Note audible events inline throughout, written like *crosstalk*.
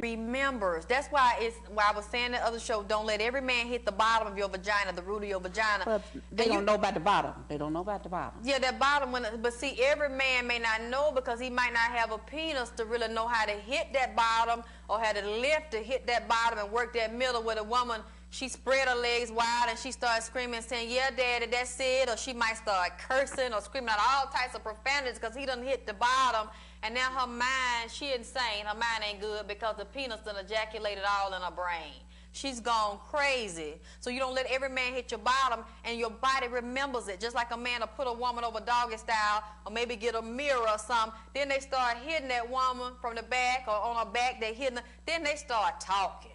remembers. That's why it's why I was saying the other show. Don't let every man hit the bottom of your vagina, the root of your vagina. But they And don't you- know about the bottom. They don't know about the bottom. Yeah, that bottom one. But see, every man may not know because he might not have a penis to really know how to hit that bottom or how to lift to hit that bottom and work that middle. With a woman, she spread her legs wide and she starts screaming, saying, "Yeah, daddy, that's it." Or she might start cursing or screaming out all types of profanities because he done hit the bottom. And now her mind, she insane. Her mind ain't good because the penis done ejaculated all in her brain. She's gone crazy. So you don't let every man hit your bottom and your body remembers it. Just like a man will put a woman over doggy style or maybe get a mirror or something. Then they start hitting that woman from the back or on her back. They hitting her. Then they start talking.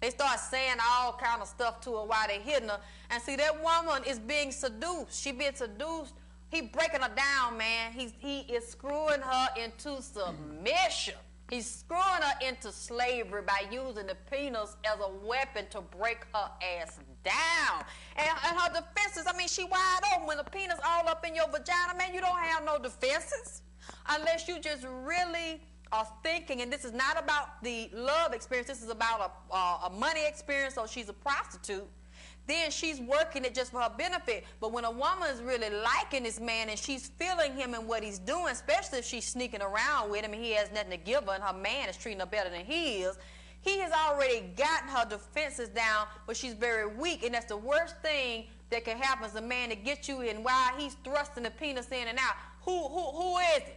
They start saying all kind of stuff to her while they hitting her. And see, that woman is being seduced. She being seduced. He breaking her down, man. He's, he is screwing her into submission. He's screwing her into slavery by using the penis as a weapon to break her ass down. And, and her defenses, I mean, she wide open. When the penis all up in your vagina, man, you don't have no defenses. Unless you just really are thinking, and this is not about the love experience, this is about a, uh, a money experience, so she's a prostitute then she's working it just for her benefit. But when a woman is really liking this man and she's feeling him and what he's doing, especially if she's sneaking around with him and he has nothing to give her and her man is treating her better than he is, he has already gotten her defenses down, but she's very weak. And that's the worst thing that can happen is a man to get you in while he's thrusting the penis in and out. Who, who, who is it?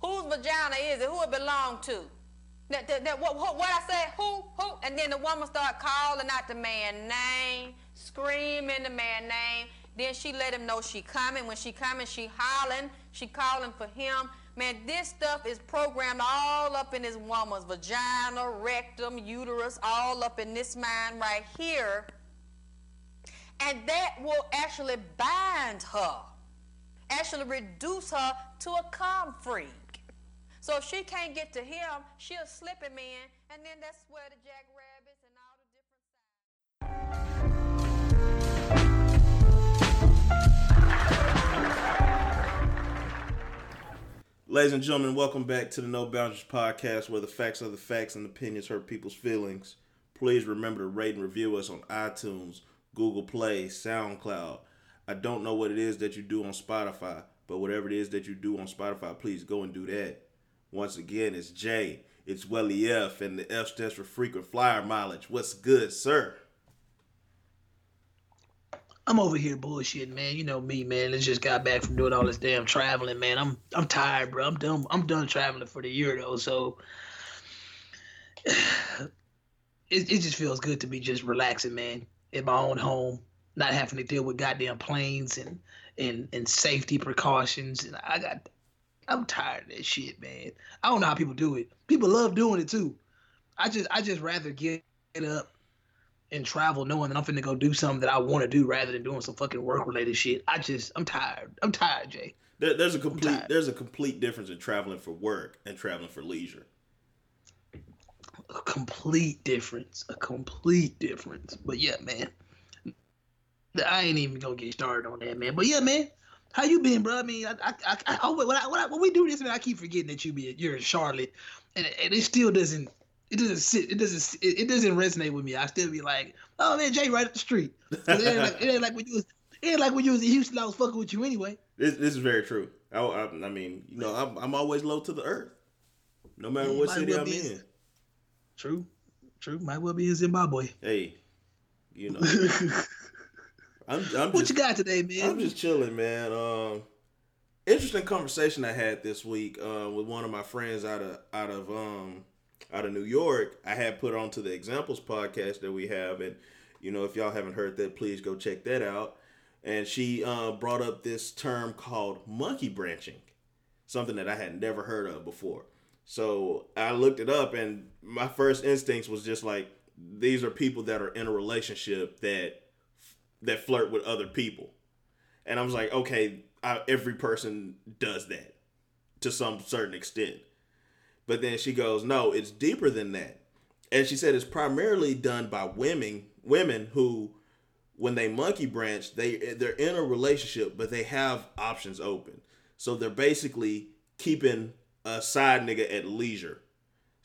Whose vagina is it? Who it belong to? That, that, that, what, what, I said, who, who? And then the woman start calling out the man name, screaming the man name. Then she let him know she coming. When she coming, she hollering. She calling for him. Man, this stuff is programmed all up in this woman's vagina, rectum, uterus, all up in this mind right here. And that will actually bind her, actually reduce her to a calm freak. So if she can't get to him, she'll slip him in, and then that's where the jackrabbits Ladies and gentlemen, welcome back to the No Boundaries podcast where the facts are the facts and opinions hurt people's feelings. Please remember to rate and review us on iTunes, Google Play, SoundCloud. I don't know what it is that you do on Spotify, but whatever it is that you do on Spotify, please go and do that. Once again, it's Jay, it's Welly F, and the F stands for frequent flyer mileage. What's good, sir? I'm over here bullshitting, man. You know me, man. I just got back from doing all this damn traveling, man. I'm I'm tired, bro. I'm done. I'm done traveling for the year though. So *sighs* it it just feels good to be just relaxing, man, in my own home, not having to deal with goddamn planes and and and safety precautions. And I got, I'm tired of that shit, man. I don't know how people do it. People love doing it too. I just I just rather get up and travel knowing that I'm finna go do something that I want to do rather than doing some fucking work related shit. I just I'm tired. I'm tired, Jay. There, there's a complete there's a complete difference in traveling for work and traveling for leisure. A complete difference. A complete difference. But yeah, man. I ain't even gonna get started on that, man. But yeah, man. How you been, bro? I mean, I, I, I, I when, I, when, I, when we do this, man, I keep forgetting that you be you're in Charlotte, and, and it still doesn't, it doesn't sit, it doesn't, it, it doesn't resonate with me. I still be like, oh man, Jay, right up the street. It ain't, like, it ain't like when you was, it ain't like when you was in Houston, I was fucking with you anyway. This, this is very true. I, I, I mean, you know, I'm, I'm always low to the earth, no matter Yeah, what city well I'm in. True, true. Might well be in Zimbabwe. Hey, you know, what *laughs* I'm, I'm just, you got today, man? I'm just chilling, man. Um, interesting conversation I had this week uh, with one of my friends out of out of um out of New York. I had put onto the Examples podcast that we have, and you know, if y'all haven't heard that, please go check that out. And she uh, brought up this term called monkey branching, something that I had never heard of before. So I looked it up, and my first instincts was just like, these are people that are in a relationship that that flirt with other people. And I was like, okay, I, every person does that to some certain extent. But then she goes, no, it's deeper than that. And she said it's primarily done by women, women who, when they monkey branch, they they're in a relationship, but they have options open. So they're basically keeping a side nigga at leisure.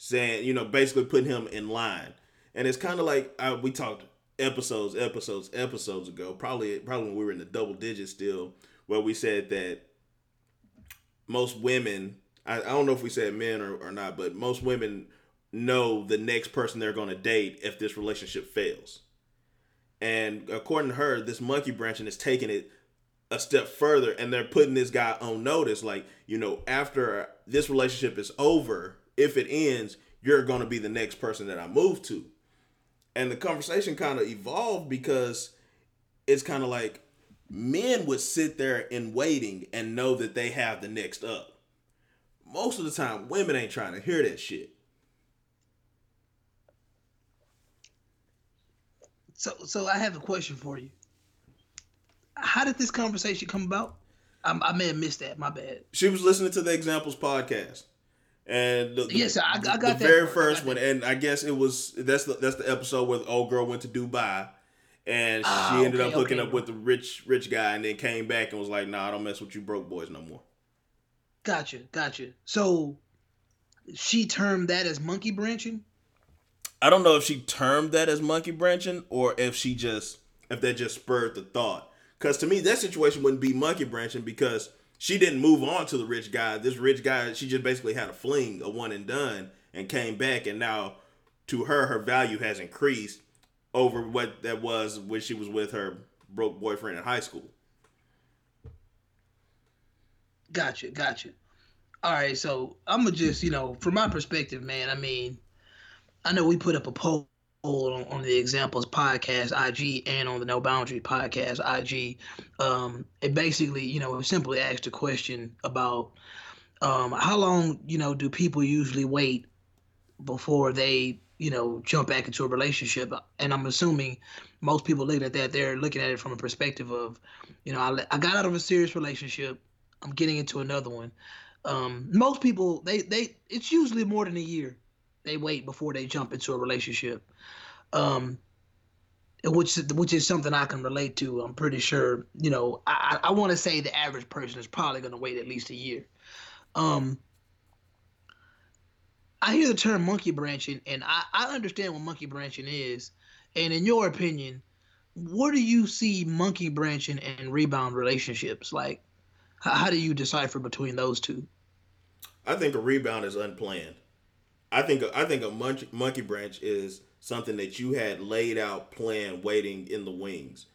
saying, you know, basically putting him in line. And it's kind of like we talked episodes, episodes, episodes ago, probably probably when we were in the double digits still, where we said that most women, I, I don't know if we said men or, or not, but most women know the next person they're going to date if this relationship fails. And according to her, this monkey branching is taking it a step further and they're putting this guy on notice like, you know, after this relationship is over, if it ends, you're going to be the next person that I move to. And the conversation kind of evolved because it's kind of like men would sit there in waiting and know that they have the next up. Most of the time, women ain't trying to hear that shit. So, so I have a question for you. How did this conversation come about? I, I may have missed that. My bad. She was listening to the Examples podcast, and the, yes, I, I got the that very part. first one, that. and I guess it was that's the that's the episode where the old girl went to Dubai, and Ah, she ended okay, up hooking okay. up with the rich rich guy, and then came back and was like, "Nah, I don't mess with you broke boys no more." Gotcha, gotcha. So she termed that as monkey branching. I don't know if she termed that as monkey branching or if she just if that just spurred the thought. Because to me, that situation wouldn't be monkey branching because she didn't move on to the rich guy. This rich guy, she just basically had a fling, a one and done, and came back. And now, to her, her value has increased over what that was when she was with her broke boyfriend in high school. Gotcha, gotcha. All right, so I'm gonna just, you know, from my perspective, man. I mean, I know we put up a poll on, on the Examples podcast IG and on the No Boundary podcast IG. Um, it basically, you know, simply asked a question about um, how long, you know, do people usually wait before they, you know, jump back into a relationship? And I'm assuming most people looking at that, they're looking at it from a perspective of, you know, I, I got out of a serious relationship. I'm getting into another one. Um, most people, they, they, it's usually more than a year they wait before they jump into a relationship. Um, which which is something I can relate to. I'm pretty sure. You know, I I want to say the average person is probably going to wait at least a year. Um, I hear the term monkey branching, and I I understand what monkey branching is. And in your opinion, where do you see monkey branching and rebound relationships? Like, how, how do you decipher between those two? I think a rebound is unplanned. I think I think a monkey, monkey branch is something that you had laid out, planned, waiting in the wings.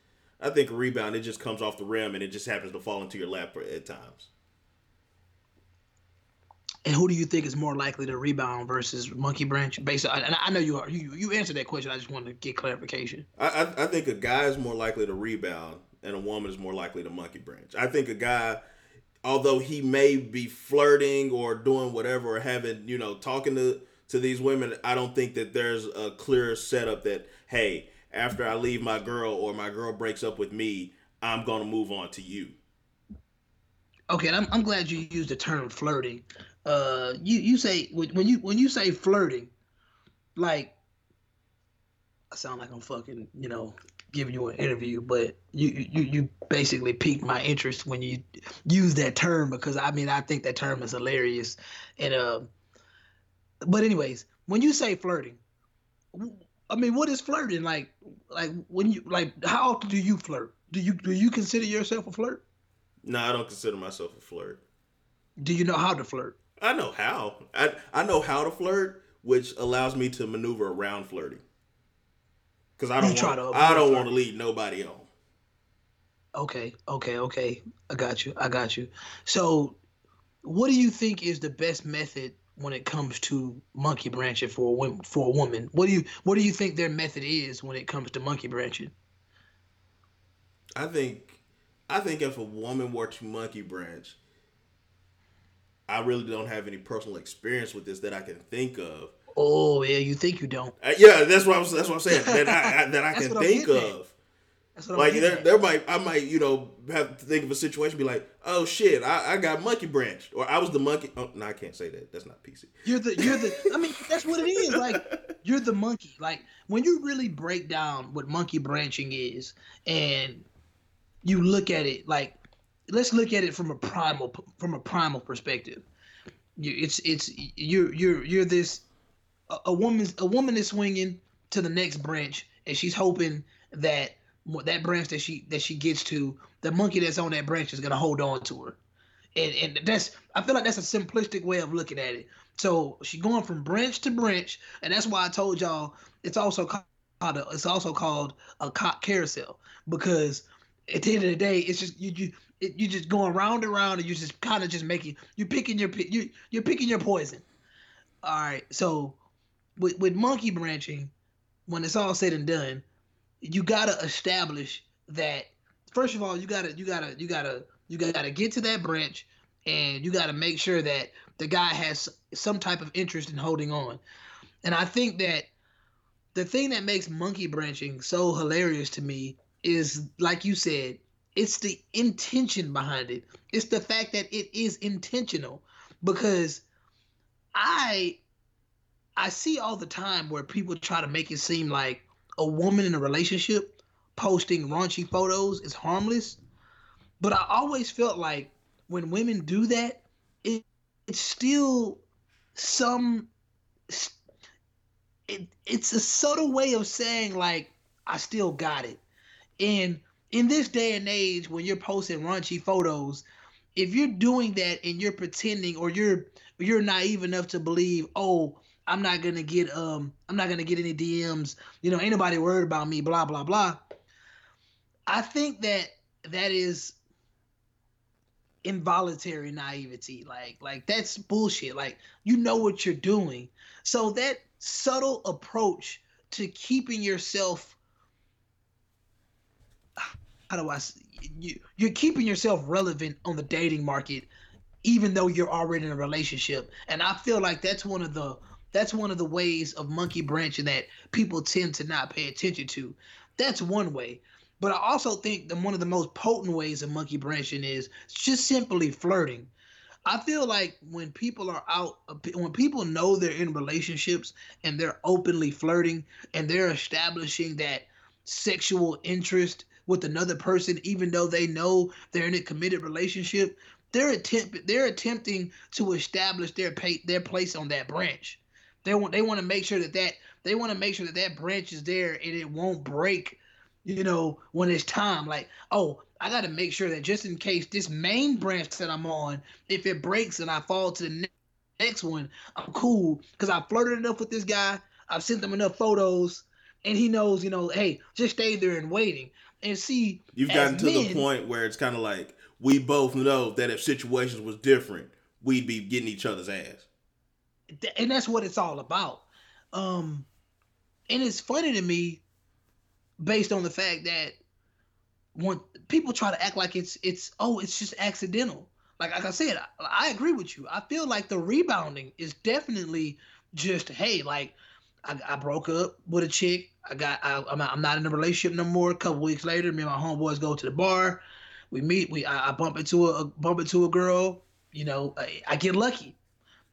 I think a rebound it just comes off the rim and it just happens to fall into your lap at times. And who do you think is more likely to rebound versus monkey branch? Based on, and I know you are you you answered that question. I just wanted to get clarification. I, I I think a guy is more likely to rebound and a woman is more likely to monkey branch. I think a guy, although he may be flirting or doing whatever or having you know talking to to these women, I don't think that there's a clear setup that hey, after I leave my girl or my girl breaks up with me, I'm gonna move on to you. Okay, I'm I'm glad you used the term flirting. Uh, you you say when when you when you say flirting, like I sound like I'm fucking you know giving you an interview, but you you you basically piqued my interest when you use that term because I mean I think that term is hilarious, and uh, but anyways, when you say flirting, I mean what is flirting like? Like when you like how often do you flirt? Do you do you consider yourself a flirt? No, I don't consider myself a flirt. Do you know how to flirt? I know how. I I know how to flirt, which allows me to maneuver around flirting. Cause I don't want, to I don't want to lead nobody on. Okay, okay, okay. I got you. I got you. So, what do you think is the best method when it comes to monkey branching for a woman? For a woman, what do you what do you think their method is when it comes to monkey branching? I think I think if a woman were to monkey branch, I really don't have any personal experience with this that I can think of. Oh yeah, you think you don't? Uh, yeah, that's what I was. That's what I'm saying. That I, I that I *laughs* can think of. That's what Like I'm there, there might I might you know have to think of a situation be like oh shit I, I got monkey branched, or I was the monkey oh no I can't say that that's not PC You're the you're the. I mean, that's what it is. Like *laughs* you're the monkey. Like when you really break down what monkey branching is, and you look at it like, let's look at it from a primal from a primal perspective. You, it's it's you're you're you're this a, a woman's a woman is swinging to the next branch, and she's hoping that that branch that she that she gets to, the monkey that's on that branch is gonna hold on to her, and and that's I feel like that's a simplistic way of looking at it. So she's going from branch to branch, and that's why I told y'all it's also called a, it's also called a cock carousel because at the end of the day, it's just you you it, you just going round and round, and you're just kind of just making you picking your you you're picking your poison. All right, so with with monkey branching, when it's all said and done, you gotta establish that first of all you gotta you gotta you gotta you gotta get to that branch, and you gotta make sure that the guy has some type of interest in holding on. And I think that the thing that makes monkey branching so hilarious to me is like you said, it's the intention behind it. It's the fact that it is intentional because I I see all the time where people try to make it seem like a woman in a relationship posting raunchy photos is harmless. But I always felt like when women do that, it, it's still some it, it's a subtle way of saying like I still got it. And in this day and age when you're posting raunchy photos, if you're doing that and you're pretending or you're you're naive enough to believe, oh, I'm not gonna get um I'm not gonna get any DMs, you know, anybody worried about me, blah blah blah. I think that that is involuntary naivety. Like like that's bullshit. Like you know what you're doing. So that subtle approach to keeping yourself how do I you you're keeping yourself relevant on the dating market even though you're already in a relationship. And I feel like that's one of the that's one of the ways of monkey branching that people tend to not pay attention to. That's one way. But I also think that one of the most potent ways of monkey branching is just simply flirting. I feel like when people are out, when people know they're in relationships and they're openly flirting and they're establishing that sexual interest with another person, even though they know they're in a committed relationship, they're attempt they're attempting to establish their pay, their place on that branch. They want they want to make sure that that they want to make sure that that branch is there and it won't break. You know when it's time, like oh, I got to make sure that just in case this main branch that I'm on, if it breaks and I fall to the next one, I'm cool because I flirted enough with this guy. I've sent him enough photos, and he knows, you know, hey, just stay there and waiting and see. You've gotten to men, the point where it's kind of like we both know that if situations was different, we'd be getting each other's ass. And that's what it's all about. Um, and it's funny to me, based on the fact that when people try to act like it's it's oh it's just accidental. Like like I said, I, I agree with you. I feel like the rebounding is definitely just hey like I, I broke up with a chick. I got I, am I'm not in a relationship no more. A couple weeks later, me and my homeboys go to the bar. We meet. We I, I bump into a, a, bump into a girl. You know, I, I get lucky.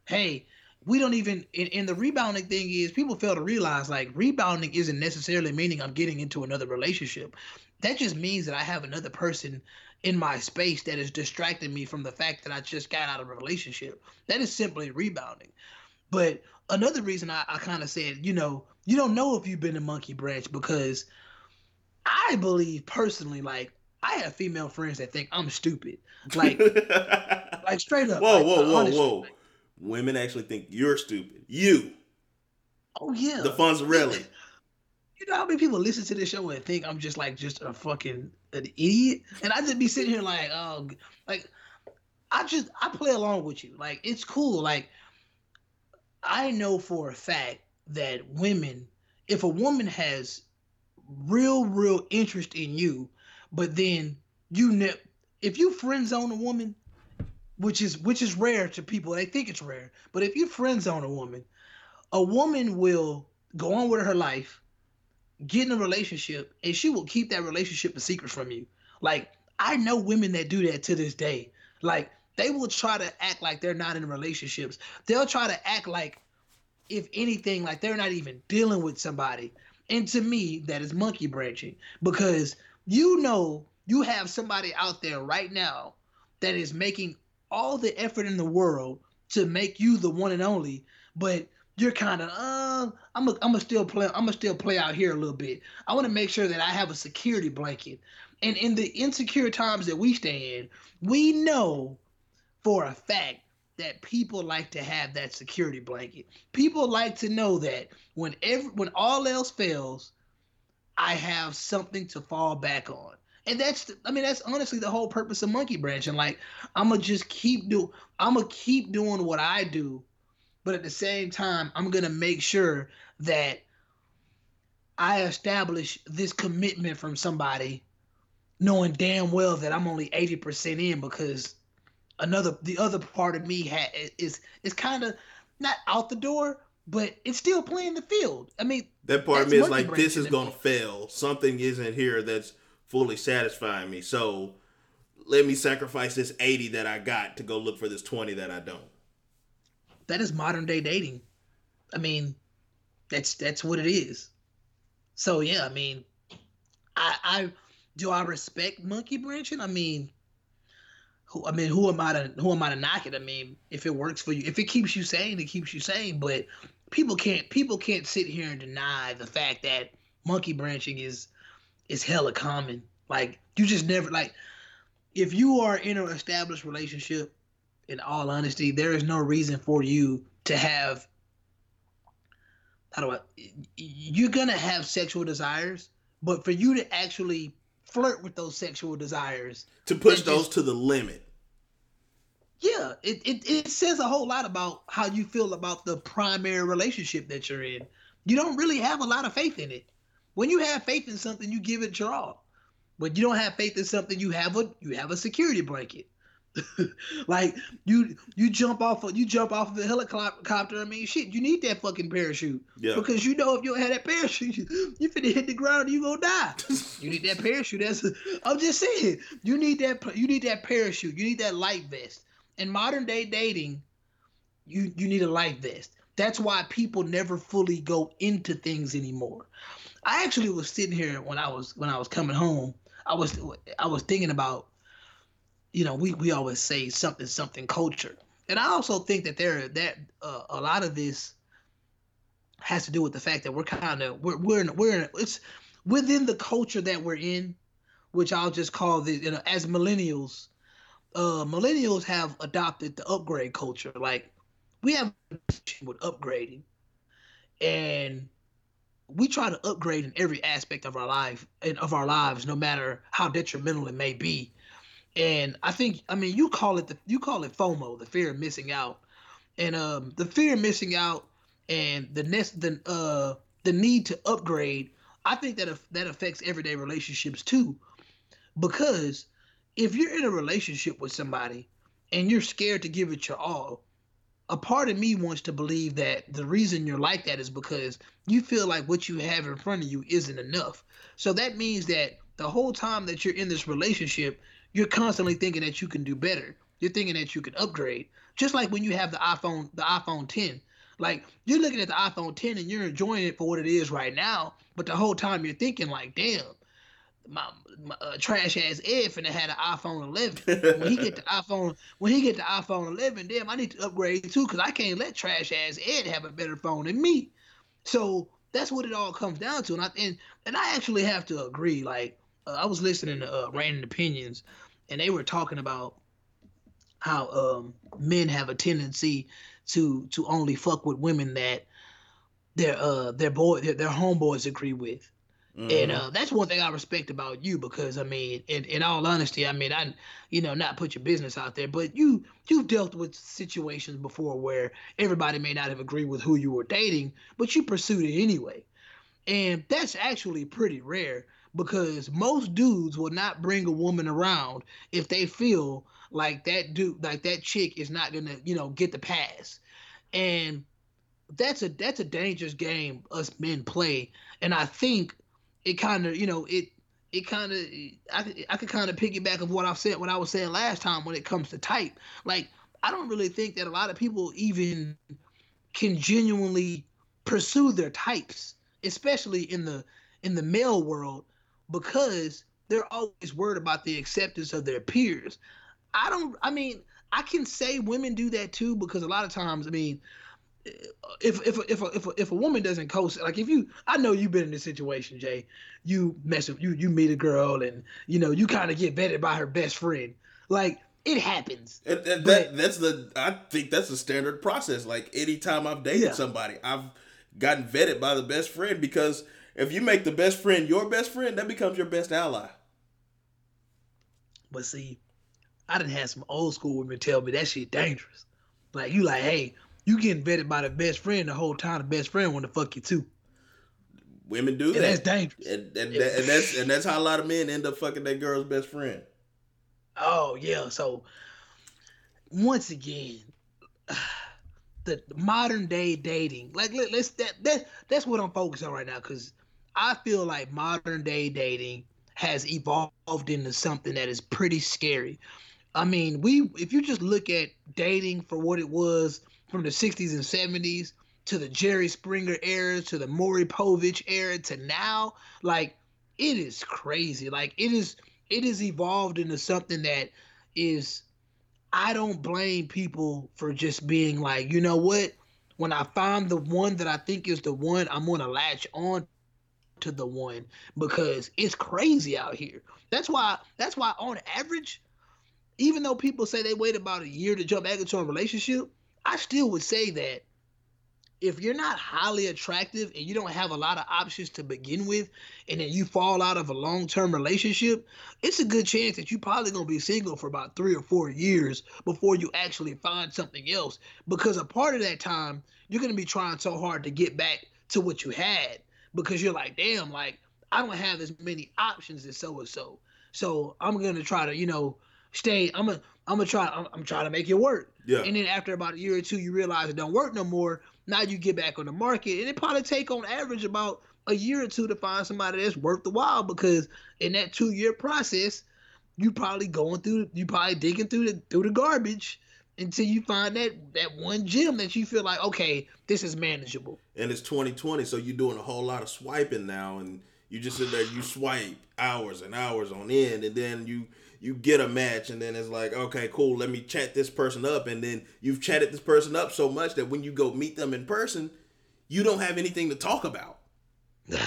Hey, we don't even and, in the rebounding thing is people fail to realize like rebounding isn't necessarily meaning I'm getting into another relationship. That just means that I have another person in my space that is distracting me from the fact that I just got out of a relationship. That is simply rebounding. But another reason I, I kind of said, you know, you don't know if you've been a monkey branch because I believe personally, like I have female friends that think I'm stupid. Like, *laughs* like straight up. Whoa, like, whoa, whoa, whoa. Women actually think you're stupid. You. Oh yeah. The fun's really. *laughs* You know how many people listen to this show and think I'm just like just a fucking an idiot, and I just be sitting here like, oh, like I just I play along with you. Like it's cool. Like I know for a fact that women, if a woman has real, real interest in you, but then you ne- if you friend zone a woman, which is which is rare to people, they think it's rare, but if you friend zone a woman, a woman will go on with her life, get in a relationship, and she will keep that relationship a secret from you. Like I know women that do that to this day. Like they will try to act like they're not in relationships. They'll try to act like, if anything, like they're not even dealing with somebody. And to me, that is monkey branching because you know you have somebody out there right now that is making all the effort in the world to make you the one and only, but you're kind of uh I'm gonna I'm gonna still play I'm gonna still play out here a little bit. I want to make sure that I have a security blanket. And in the insecure times that we stay in, we know for a fact that people like to have that security blanket. People like to know that when every when all else fails, I have something to fall back on. And that's I mean that's honestly the whole purpose of monkey branching. Like I'm gonna just keep do I'm gonna keep doing what I do but at the same time, I'm gonna make sure that I establish this commitment from somebody, knowing damn well that I'm only 80% in because another the other part of me ha- is is kind of not out the door, but it's still playing the field. I mean, that part of me is like this is gonna fail. Something isn't here that's fully satisfying me. So let me sacrifice this 80 that I got to go look for this 20 that I don't that is modern day dating. I mean, that's that's what it is. So yeah, I mean, I I do I respect monkey branching? I mean, who I mean, who am I to who am I to knock it? I mean, if it works for you, if it keeps you sane, it keeps you sane. But people can't people can't sit here and deny the fact that monkey branching is is hella common. Like you just never like if you are in an established relationship in all honesty, there is no reason for you to have. How do I? You're gonna have sexual desires, but for you to actually flirt with those sexual desires, to push those just, to the limit. Yeah, it, it it says a whole lot about how you feel about the primary relationship that you're in. You don't really have a lot of faith in it. When you have faith in something, you give it your all. But you don't have faith in something, you have a you have a security blanket. *laughs* like you you jump off of you jump off of the helicopter. I mean, shit, you need that fucking parachute. Yeah. Because you know if you don't have that parachute, you, *laughs* you finna hit the ground, and you gonna die. *laughs* you need that parachute. That's I'm just saying. You need that you need that parachute. You need that life vest. In modern day dating, you you need a life vest. That's why people never fully go into things anymore. I actually was sitting here when I was when I was coming home. I was I was thinking about you know, we, we always say something something culture, and I also think that there that uh, a lot of this has to do with the fact that we're kind of we're we're in, we're in, it's within the culture that we're in, which I'll just call the you know as millennials, uh, millennials have adopted the upgrade culture. Like we have with upgrading, and we try to upgrade in every aspect of our life and of our lives, no matter how detrimental it may be. And I think I mean you call it the you call it FOMO, the fear of missing out. And um the fear of missing out and the next the uh the need to upgrade, I think that that affects everyday relationships too. Because if you're in a relationship with somebody and you're scared to give it your all, a part of me wants to believe that the reason you're like that is because you feel like what you have in front of you isn't enough. So that means that the whole time that you're in this relationship, you're constantly thinking that you can do better. You're thinking that you can upgrade. Just like when you have the iPhone, the iPhone 10. Like you're looking at the iPhone 10 and you're enjoying it for what it is right now, but the whole time you're thinking like, damn, my, my uh, trash ass Ed finna had an iPhone 11. *laughs* when he get the iPhone, when he get the iPhone 11, damn, I need to upgrade too, cause I can't let trash ass Ed have a better phone than me. So that's what it all comes down to, and I and, and I actually have to agree. Like uh, I was listening to uh, Random Opinions and they were talking about how um, men have a tendency to to only fuck with women that their uh their boy their, their homeboys agree with. Mm-hmm. And uh, that's one thing I respect about you because I mean, in, in all honesty, I mean, I, you know, not put your business out there, but you you've dealt with situations before where everybody may not have agreed with who you were dating, but you pursued it anyway, and that's actually pretty rare because most dudes will not bring a woman around if they feel like that dude like that chick is not gonna you know get the pass. And that's a that's a dangerous game us men play. And i think it kind of you know it it kind of I, I could kind of piggyback of what I've said what I was saying last time when it comes to type like I don't really think that a lot of people even can genuinely pursue their types especially in the in the male world because they're always worried about the acceptance of their peers. I don't I mean, I can say women do that too because a lot of times, I mean, if if if a, if a, if a woman doesn't coast like if you I know you've been in this situation Jay you mess with you you meet a girl and you know you kind of get vetted by her best friend like it happens And, and But- that, that's the I think that's the standard process. Like anytime I've dated Yeah. somebody, I've gotten vetted by the best friend because if you make the best friend your best friend, that becomes your best ally. but see I didn't have some old school women tell me that shit dangerous like you like hey you getting vetted by the best friend the whole time the best friend want to fuck you too Women do and that's that, dangerous and, and, that- and that's and that's how a lot of men end up fucking their girl's best friend. Oh yeah. So once again, *sighs* the modern day dating, like let, let's that that that's what I'm focused on right now because I feel like modern day dating has evolved into something that is pretty scary. I mean, we if you just look at dating for what it was from the 60s and 70s to the Jerry Springer era to the Maury Povich era to now, like it is crazy. Like it is it is evolved into something that is I don't blame people for just being like, you know what? When I find the one that I think is the one, I'm gonna latch on to the one because it's crazy out here. That's why that's why on average, even though people say they wait about a year to jump back into a relationship, I still would say that if you're not highly attractive and you don't have a lot of options to begin with, and then you fall out of a long-term relationship, it's a good chance that you're probably gonna be single for about three or four years before you actually find something else. Because a part of that time, you're gonna be trying so hard to get back to what you had because you're like, damn, like I don't have as many options as so and so. So I'm gonna try to, you know, stay. I'm gonna, I'm gonna try. I'm, I'm trying to make it work. Yeah. And then after about a year or two, you realize it don't work no more. Now you get back on the market, and it probably take on average about a year or two to find somebody that's worth the while because in that two year process, you probably going through, you probably digging through the through the garbage until you find that that one gem that you feel like, okay, this is manageable. and it's 2020 so you're doing a whole lot of swiping now and you just sit there you swipe hours and hours on end and then you you get a match and then it's like okay cool let me chat this person up and then you've chatted this person up so much that when you go meet them in person you don't have anything to talk about. *sighs*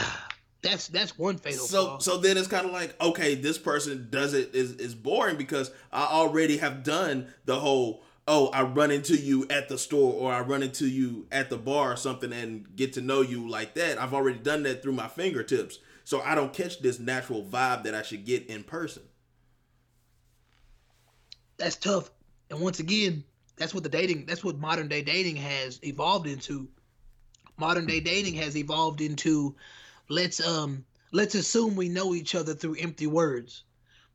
That's that's one fatal so flaw. so then it's kind of like okay this person does it is is boring because i already have done the whole oh i run into you at the store or i run into you at the bar or something and get to know you like that. I've already done that through my fingertips. So i don't catch this natural vibe that i should get in person that's tough. And once again, that's what the dating that's what modern day dating has evolved into. Modern day dating has evolved into let's um let's assume we know each other through empty words.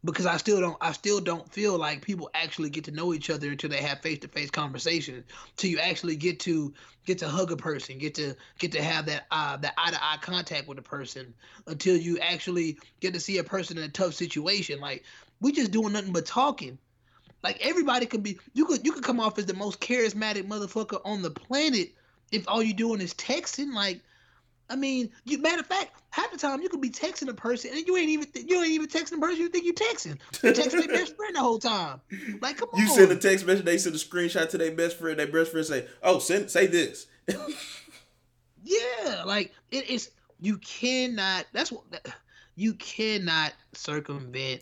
Because I still don't I still don't feel like people actually get to know each other until they have face to face conversation. Till you actually get to get to hug a person, get to get to have that uh that eye to eye contact with a person until you actually get to see a person in a tough situation. Like we just doing nothing but talking. Like everybody could be you could you could come off as the most charismatic motherfucker on the planet if all you doing is texting. Like, I mean, you matter of fact, half the time you could be texting a person and you ain't even you ain't even texting a person you think you texting. You texting their best friend the whole time. Like, come you on. You send a text message they send a screenshot to their best friend their best friend say oh send say this *laughs* Yeah, like it is. You cannot. That's what you cannot circumvent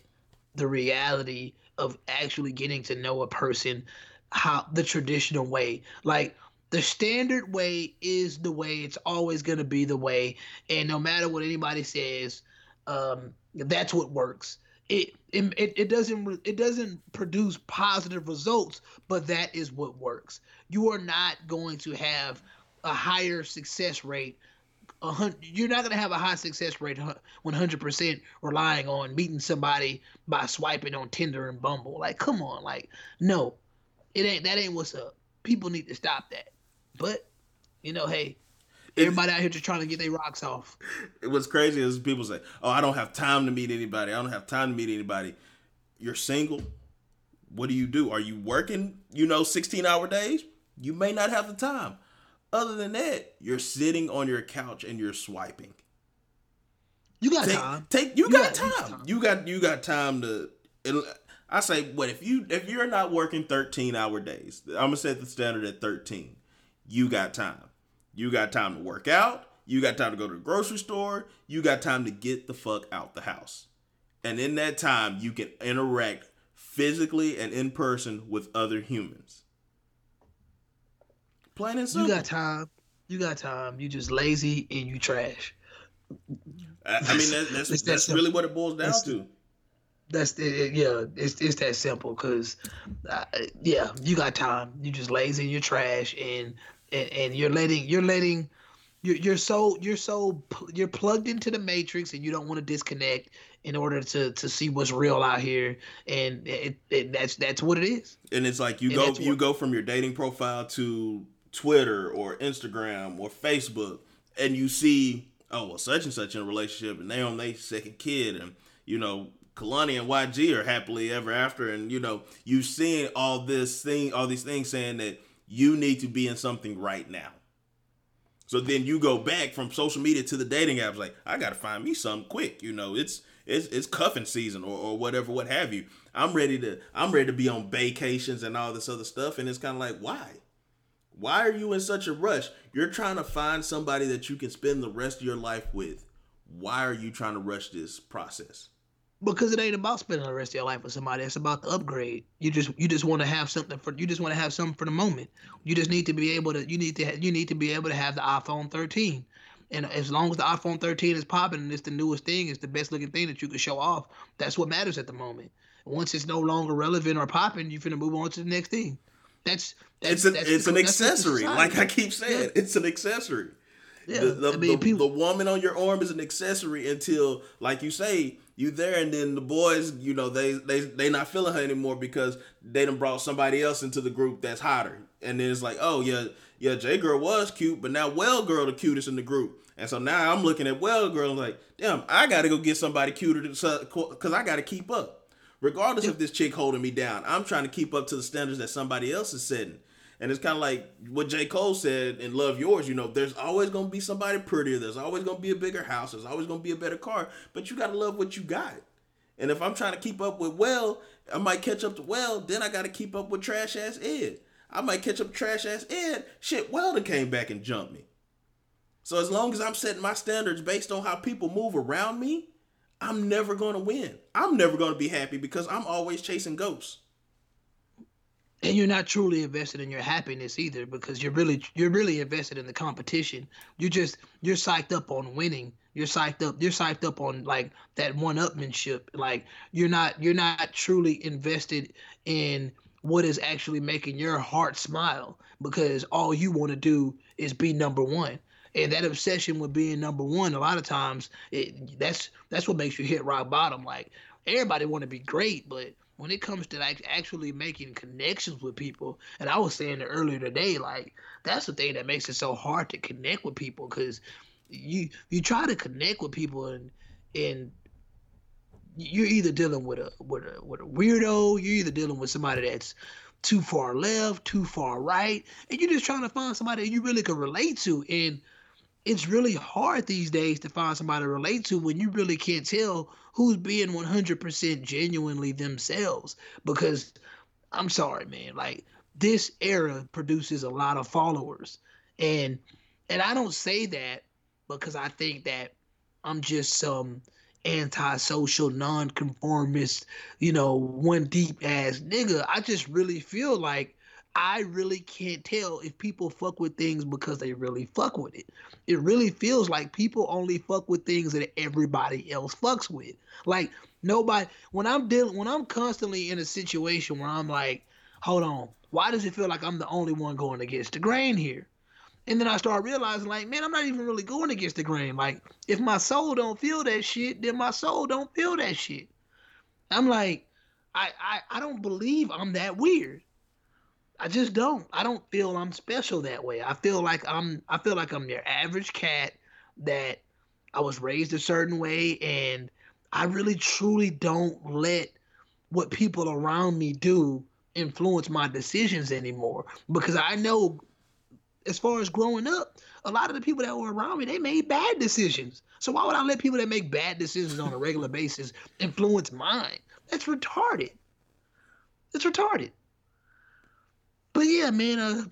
the reality of actually getting to know a person how the traditional way. Like the standard way is the way. It's always gonna be the way, and no matter what anybody says, um, that's what works. It it it doesn't it doesn't produce positive results, but that is what works. You are not going to have a higher success rate. You're not going to have a high success rate, 100% relying on meeting somebody by swiping on Tinder and Bumble. Like, come on, like, no, it ain't. That ain't what's up. People need to stop that. But, you know, hey, everybody out here just trying to get their rocks off. what's crazy is people say, "Oh, I don't have time to meet anybody. I don't have time to meet anybody." You're single. What do you do? Are you working? You know, 16 hour days. You may not have the time. Other than that, you're sitting on your couch and you're swiping. You got Take, time. take you, You got, got- time. time. You got you got time to. I say, what if you if you're not working 13 hour days? I'm gonna set the standard at 13. you got time. You got time to work out. You got time to go to the grocery store. You got time to get the fuck out the house. And in that time, you can interact physically and in person with other humans. Plain and simple. You got time. You got time. You just lazy and you trash. I, I mean, that, that's *laughs* It's that that's simple. really what it boils down That's- to. That's it, it- yeah. It's it's that simple. Cause uh, yeah, you got time. You just lazy and you're trash, and and, and you're letting you're letting you're, you're so you're so you're plugged into the matrix, and you don't want to disconnect in order to to see what's real out here, and it, it that's that's what it is. and it's like you And go you what- go from your dating profile to Twitter or Instagram or Facebook, and you see oh well such and such in a relationship, and they on their second kid, and you know Kehlani and YG are happily ever after, and you know you've seen all this thing, all these things saying that you need to be in something right now. So then you go back from social media to the dating apps, like I gotta find me something quick. You know, it's it's it's cuffing season or, or whatever, what have you. I'm ready to I'm ready to be on vacations and all this other stuff, and it's kind of like why? Why are you in such a rush? You're trying to find somebody that you can spend the rest of your life with. Why are you trying to rush this process? because it ain't about spending the rest of your life with somebody. It's about the upgrade. You just you just want to have something for you just want to have something for the moment. You just need to be able to you need to you need to be able to have the iPhone 13. And as long as the iPhone 13 is popping and it's the newest thing, it's the best looking thing that you can show off. That's what matters at the moment. Once it's no longer relevant or popping, you're gonna move on to the next thing. That's, that's It's an that's it's an accessory. Like I keep saying, it's an accessory. yeah. the, the, I mean, the, people, the woman on your arm is an accessory until like you say you there and then the boys you know they they they not feeling her anymore because they done brought somebody else into the group that's hotter and then it's like oh yeah yeah j girl was cute but now well girl the cutest in the group and so now i'm looking at well girl and like damn i gotta go get somebody cuter because i gotta keep up regardless if this chick holding me down i'm trying to keep up to the standards that somebody else is setting and it's kind of like what J. Cole said in Love Yourz, you know, there's always going to be somebody prettier. There's always going to be a bigger house. There's always going to be a better car. But you got to love what you got. And if I'm trying to keep up with Well, I might catch up to Well. Then I got to keep up with trash ass Ed. I might catch up trash ass Ed. Shit, Well done came back and jumped me. So as long as I'm setting my standards based on how people move around me, I'm never going to win. I'm never going to be happy because I'm always chasing ghosts. and you're not truly invested in your happiness either because you're really you're really invested in the competition you just you're psyched up on winning you're psyched up you're psyched up on like that one upmanship like you're not you're not truly invested in what is actually making your heart smile because all you want to do is be number one and that obsession with being number one a lot of times it, that's that's what makes you hit rock bottom. Like everybody want to be great but when it comes to like actually making connections with people and i was saying it earlier today like that's the thing that makes it so hard to connect with people because you you try to connect with people and and you're either dealing with a with a with a weirdo you're either dealing with somebody that's too far left too far right and you're just trying to find somebody you really can relate to. And it's really hard these days to find somebody to relate to when you really can't tell who's being 100% genuinely themselves. Because i'm sorry man like this era produces a lot of followers. And and i don't say that because i think that i'm just some antisocial nonconformist you know one deep ass nigga. I just really feel like I really can't tell if people fuck with things because they really fuck with it. It really feels like people only fuck with things that everybody else fucks with. Like nobody when I'm dealing when I'm constantly in a situation where I'm like, hold on, why does it feel like I'm the only one going against the grain here? And then I start realizing like, man, I'm not even really going against the grain. Like if my soul don't feel that shit, then my soul don't feel that shit. I'm like, I I, I don't believe I'm that weird. I just don't. I don't feel I'm special that way. I feel like I'm I feel like I'm your average cat that I was raised a certain way and I really truly don't let what people around me do influence my decisions anymore because I know as far as growing up, a lot of the people that were around me, they made bad decisions. So why would I let people that make bad decisions on a regular basis influence mine? That's retarded. It's retarded. But yeah, man, uh,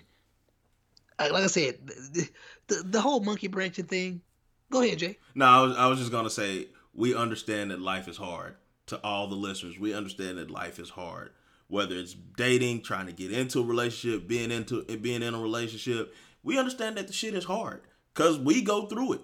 like I said, the, the, the whole monkey branching thing. Go ahead, Jay. No, I was I was just gonna say we understand that life is hard. To all the listeners, we understand that life is hard. Whether it's dating, trying to get into a relationship, being into it being in a relationship, we understand that the shit is hard because we go through it.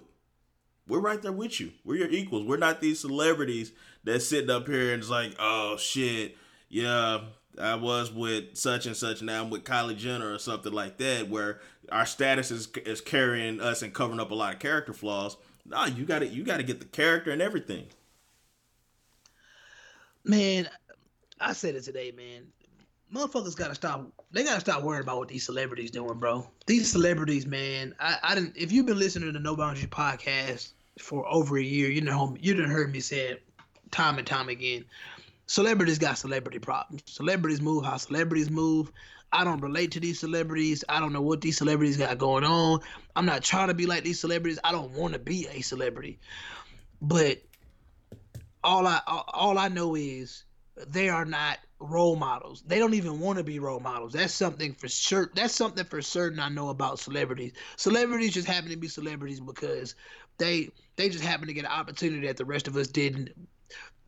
We're right there with you. We're your equals. We're not these celebrities that sitting up here and it's like, oh shit, yeah, I was with such and such. Now I'm with Kylie Jenner or something like that, where our status is is carrying us and covering up a lot of character flaws. Nah, you got to you got to get the character and everything. Man, I said it today, man. Motherfuckers gotta stop. They gotta stop worrying about what these celebrities doing, bro. These celebrities, man. I, I didn't. If you've been listening to No Boundaries podcast for over a year, you know you didn't heard me say it time and time again. Celebrities got celebrity problems. Celebrities move how celebrities move. I don't relate to these celebrities. I don't know what these celebrities got going on. I'm not trying to be like these celebrities. I don't want to be a celebrity. But all I all I know is they are not role models. They don't even want to be role models. That's something for sure. That's something for certain I know about celebrities. Celebrities just happen to be celebrities because they they just happen to get an opportunity that the rest of us didn't.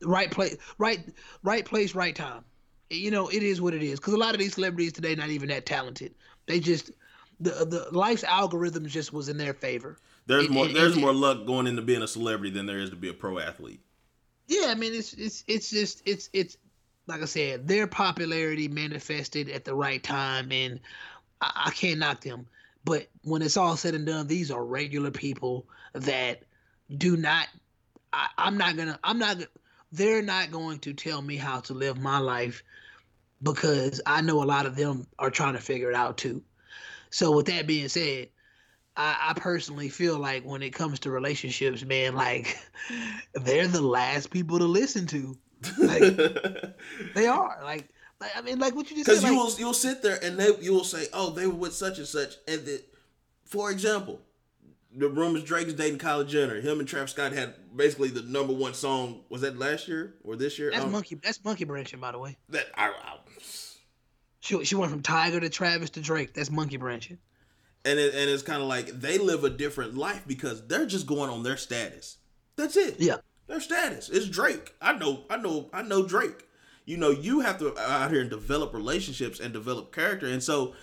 Right place, right right place, right time. You know, it is what it is. Because a lot of these celebrities today not even that talented. They just the the life's algorithm just was in their favor. There's more there's more luck going into being a celebrity than there is to be a pro athlete. Yeah, I mean it's it's it's just it's it's like I said, their popularity manifested at the right time, and I, I can't knock them. But when it's all said and done, these are regular people that do not. I, I'm not gonna. I'm not. They're not going to tell me how to live my life because I know a lot of them are trying to figure it out too. So with that being said, I, I, personally feel like when it comes to relationships, man, like *laughs* they're the last people to listen to. Like *laughs* they are. Like, like I mean, like what you just because you like, will you'll sit there and they you will say, oh, they were with such and such, and that, for example, the rumors Drake is dating Kylie Jenner. Him and Travis Scott had basically the number one song. Was that last year or this year? That's monkey. That's monkey branching, by the way. That I, I she she went from Tyga to Travis to Drake. That's monkey branching. And it, and it's kind of like they live a different life because they're just going on their status. That's it. Yeah. Their status. It's Drake. I know. I know. I know Drake. You know, you have to out here and develop relationships and develop character, and so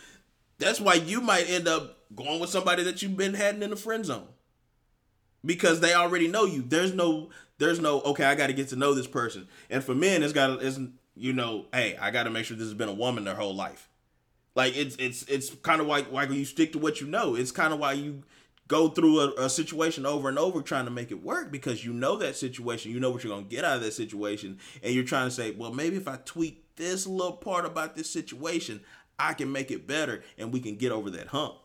that's why you might end up going with somebody that you've been having in the friend zone because they already know you. There's no. There's no. Okay, I got to get to know this person. And for men, it's got. It's you know. Hey, I got to make sure this has been a woman their whole life. Like it's it's it's kind of like why you stick to what you know. It's kind of why you go through a, a, situation over and over trying to make it work because you know that situation, you know what you're gonna get out of that situation, and you're trying to say, well, maybe if I tweak this little part about this situation, I can make it better, and we can get over that hump.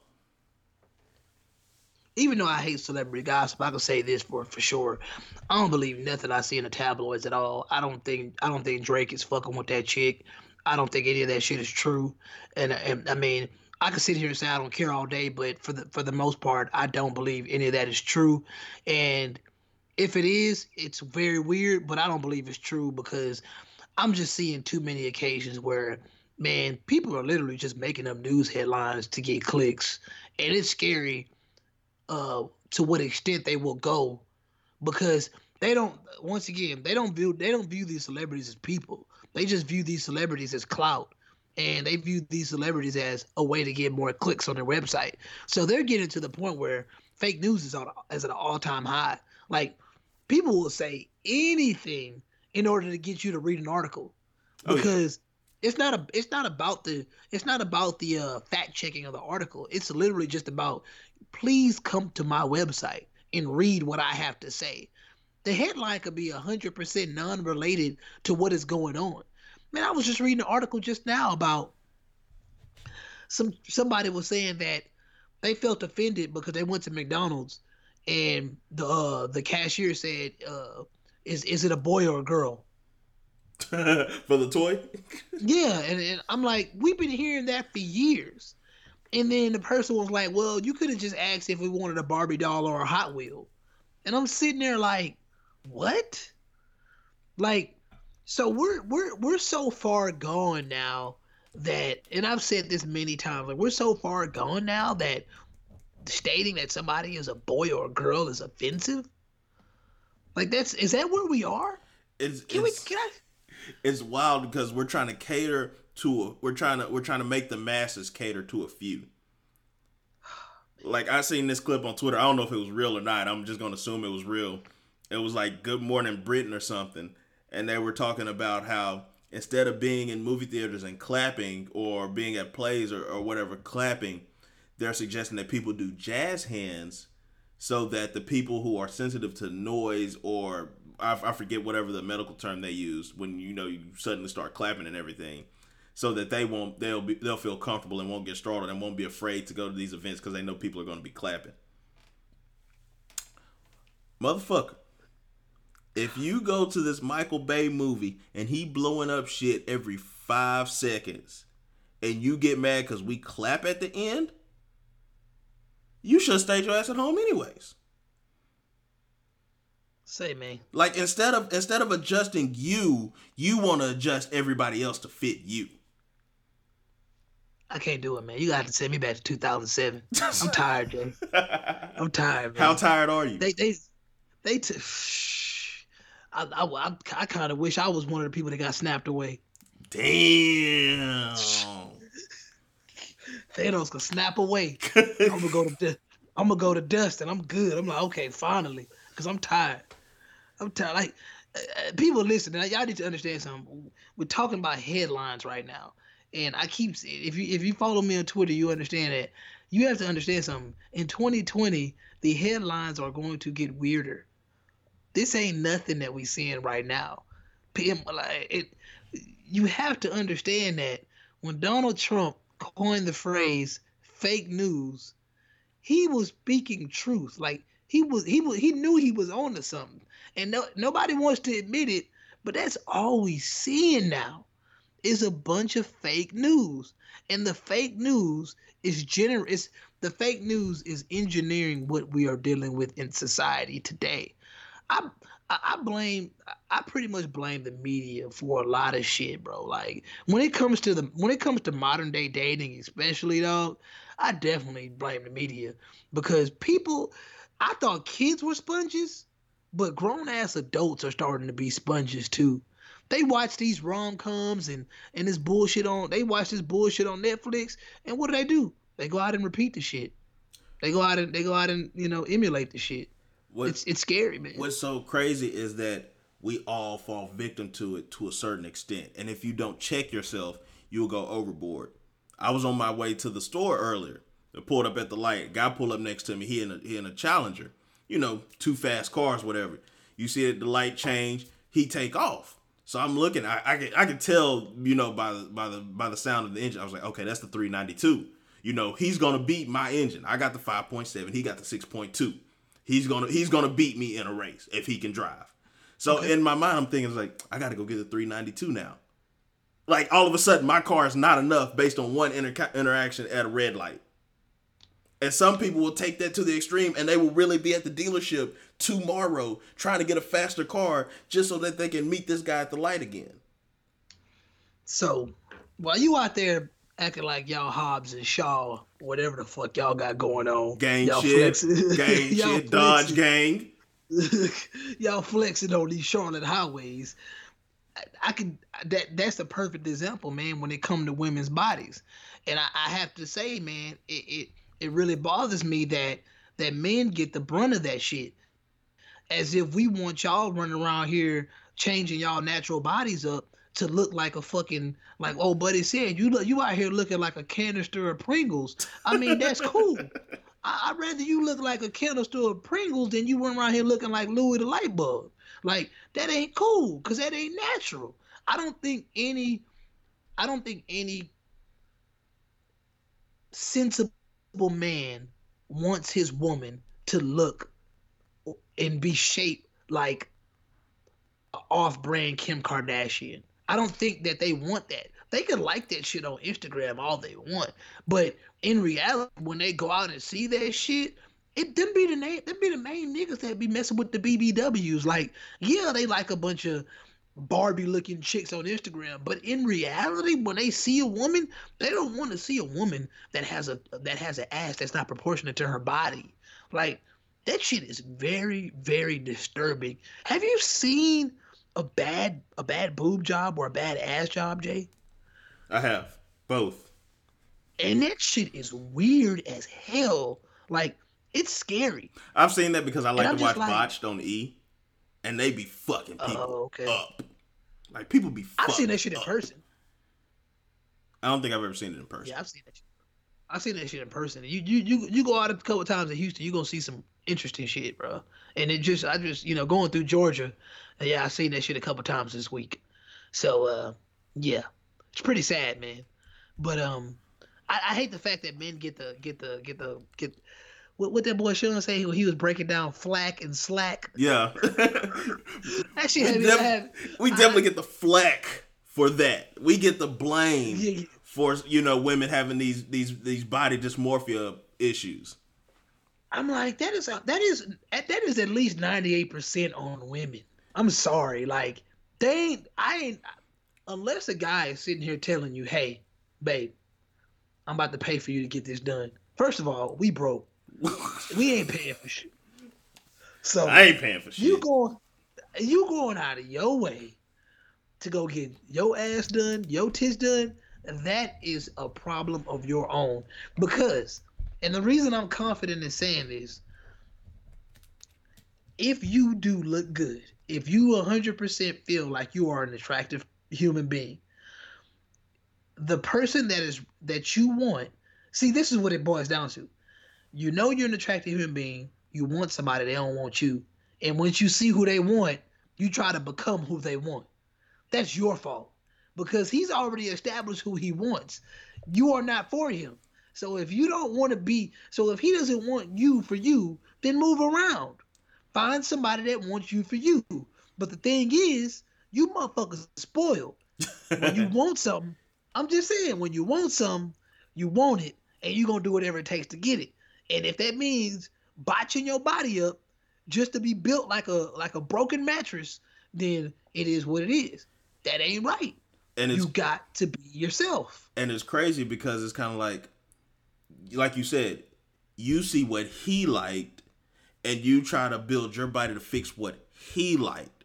Even though I hate celebrity gossip, I can say this for for sure. I don't believe nothing I see in the tabloids at all. I don't think I don't think Drake is fucking with that chick. I don't think any of that shit is true. And, and I mean, I could sit here and say I don't care all day, but for the for the most part, I don't believe any of that is true. And if it is, it's very weird, but I don't believe it's true because I'm just seeing too many occasions where man, people are literally just making up news headlines to get clicks, and it's scary uh, to what extent they will go because they don't. Once again, they don't view they don't view these celebrities as people. They just view these celebrities as clout and they view these celebrities as a way to get more clicks on their website. So they're getting to the point where fake news is on is at an all time high. Like people will say anything in order to get you to read an article because oh, yeah. It's not a it's not about the it's not about the uh, fact checking of the article. It's literally just about please come to my website and read what I have to say. The headline could be 100% non related to what is going on. Man, I was just reading an article just now about some somebody was saying that they felt offended because they went to McDonald's and the uh, the cashier said, uh, "Is is it a boy or a girl?" *laughs* for the toy. yeah, and, and I'm like, we've been hearing that for years, and then the person was like, "Well, you could have just asked if we wanted a Barbie doll or a Hot Wheel," and I'm sitting there like, what? Like, so we're we're we're so far gone now that, and I've said this many times, like we're so far gone now that stating that somebody is a boy or a girl is offensive. Like that's is that where we are? It's Can we? Can I? It's wild because we're trying to cater to a, we're trying to we're trying to make the masses cater to a few. Like I seen this clip on Twitter. I don't know if it was real or not. I'm just gonna assume it was real. It was like Good Morning Britain or something, and they were talking about how instead of being in movie theaters and clapping or being at plays or, or whatever clapping, they're suggesting that people do jazz hands so that the people who are sensitive to noise or I, I forget whatever the medical term they use when you know you suddenly start clapping and everything so that they won't they'll be they'll feel comfortable and won't get startled and won't be afraid to go to these events because they know people are going to be clapping. Motherfucker if you go to this michael bay movie and he blowing up shit every five seconds and you get mad because we clap at the end you should stay your ass at home anyways Say, man. like instead of instead of adjusting you you want to adjust everybody else to fit you I can't do it, man. You got to send me back to 2007. I'm *laughs* tired, Jay. I'm tired, man. how tired are you They they they. T- *sighs* I I, I, I kind of wish I was one of the people that got snapped away. damn *laughs* Thanos can snap away. *laughs* I'm gonna go to I'm gonna go to dust, and I'm good. I'm like, okay, finally, because I'm tired. I'm tired. Like uh, uh, people listening, y'all need to understand something. We're talking about headlines right now, and I keep if you if you follow me on Twitter, you understand that. You have to understand something. In 2020, the headlines are going to get weirder. This ain't nothing that we seeing right now. Like it, you have to understand that when Donald Trump coined the phrase fake news, he was speaking truth. Like he was he was he knew he was on to something. And no, nobody wants to admit it, but that's all we seeing now is a bunch of fake news. And the fake news is gener is the fake news is engineering what we are dealing with in society today. I I I blame I pretty much blame the media for a lot of shit, bro. Like when it comes to the when it comes to modern day dating, especially dog, I definitely blame the media because people I thought kids were sponges, but grown ass adults are starting to be sponges too. They watch these rom coms and and this bullshit on. They watch this bullshit on Netflix, and what do they do? They go out and repeat the shit. They go out and they go out and you know emulate the shit. what, It's it's scary, man. what's so crazy is that we all fall victim to it to a certain extent and if you don't check yourself you'll go overboard i was on my way to the store earlier pulled up at the light. Guy pulled up next to me. He in a, he in a challenger. You know two fast cars whatever. You see it the light change he take off. So i'm looking i i can, I can tell you know by the by the by the sound of the engine. I was like okay that's the 392 you know he's gonna beat my engine. I got the 5.7 he got the 6.2 he's gonna he's gonna beat me in a race if he can drive. So in my mind, I'm thinking like, I got to go get the 392 now. Like all of a sudden, my car is not enough based on one inter- interaction at a red light. And some people will take that to the extreme, and they will really be at the dealership tomorrow trying to get a faster car just so that they can meet this guy at the light again. So while you out there acting like y'all Hobbs and Shaw, whatever the fuck y'all got going on, Gang y'all shit, flexing- gang *laughs* y'all shit, Dodge gang. *laughs* y'all flexing on these Charlotte highways. I, I could that that's the perfect example, man. When it come to women's bodies, and I, I have to say, man, it, it it really bothers me that that men get the brunt of that shit, as if we want y'all running around here changing y'all natural bodies up to look like a fucking like old buddy said. You look you out here looking like a canister of Pringles. I mean, that's *laughs* cool. I, I'd rather you look like a canister of Pringles than you run around here looking like Louis the light bulb. Like that ain't cool, cause that ain't natural. I don't think any, I don't think any sensible man wants his woman to look and be shaped like off-brand Kim Kardashian. I don't think that they want that. They can like that shit on Instagram all they want, but in reality, when they go out and see that shit, it them be the name, them be the main niggas that be messing with the BBWs. Like, yeah, they like a bunch of Barbie looking chicks on Instagram, but in reality, when they see a woman, they don't want to see a woman that has a that has an ass that's not proportionate to her body. Like that shit is very very disturbing. Have you seen a bad a bad boob job or a bad ass job, Jay? I have both. And that shit is weird as hell. Like it's scary. I've seen that because I like to watch like- Botched on E, and they be fucking people Oh, okay. up. Like people be. I've seen that shit in person. I don't think I've ever seen it in person. Yeah, I've seen that shit. I've seen that shit in person. You you you you go out a couple times in Houston, you're gonna see some interesting shit, bro. And it just I just you know going through Georgia, yeah, I seen that shit a couple times this week. So uh, yeah, it's pretty sad, man. But um, I, I hate the fact that men get the get the get the get what what that boy Sean say when he was breaking down flack and slack. Yeah. *laughs* *laughs* Shit we, def- we definitely get the flack for that. We get the blame Yeah, yeah. for you know women having these these these body dysmorphia issues. I'm like, that is that is that is at least ninety eight percent on women. I'm sorry, like they ain't I ain't unless a guy is sitting here telling you, hey, babe, I'm about to pay for you to get this done. First of all, we broke. We ain't paying for shit. So I ain't paying for shit. you going you going out of your way to go get your ass done, your tits done, that is a problem of your own. Because, and the reason I'm confident in saying this, if you do look good, if you 100% feel like you are an attractive human being, the person that is that you want, see, this is what it boils down to. You know you're an attractive human being. You want somebody, they don't want you. And once you see who they want, you try to become who they want. That's your fault because he's already established who he wants. You are not for him. So if you don't want to be, so if he doesn't want you for you, then move around. Find somebody that wants you for you. But the thing is, you motherfuckers spoiled. When you *laughs* want something, I'm just saying, when you want something, you want it, and you're gonna do whatever it takes to get it. And if that means botching your body up just to be built like a like a broken mattress, then it is what it is. That ain't right. and it's You got to be yourself. and it's crazy because it's kind of like like you said you see what he liked and you try to build your body to fix what he liked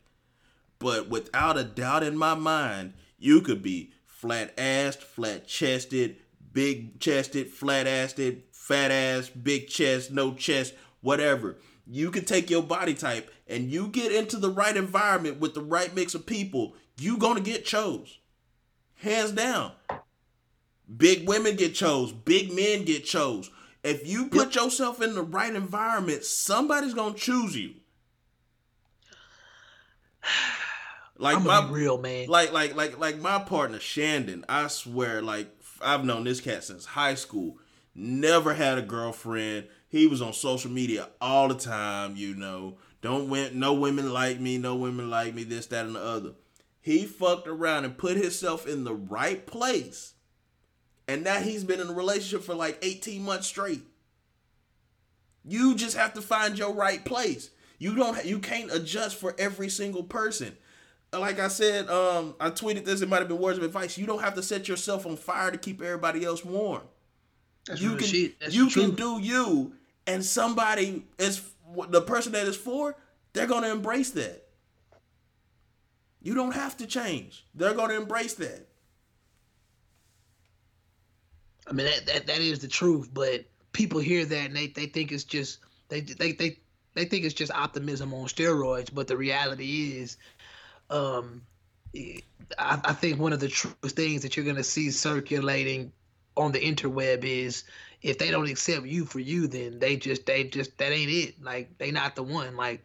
but without a doubt in my mind you could be flat assed flat chested big chested flat assed fat ass big chest no chest whatever you can take your body type and you get into the right environment with the right mix of people you gonna get chose hands down Big women get chose. Big men get chose. If you put yourself in the right environment, somebody's gonna choose you. *sighs* Like my real, man. like like like like my partner Shandon, I swear, like I've known this cat since high school. Never had a girlfriend. He was on social media all the time, you know. Don't win no women like me, no women like me, this, that, and the other. He fucked around and put himself in the right place. And now he's been in a relationship for like 18 months straight. You just have to find your right place. You don't you can't adjust for every single person like I said, um, I tweeted this. It might have been words of advice. You don't have to set yourself on fire to keep everybody else warm. That's you can shit. That's you can do you, and somebody is the person that is for. They're gonna embrace that. You don't have to change. They're gonna embrace that. I mean that, that that is the truth, but people hear that and they, they think it's just they they they they think it's just optimism on steroids. But the reality is, um, I, I think one of the truest things that you're gonna see circulating on the interweb is if they don't accept you for you, then they just they just that ain't it. Like they not the one. Like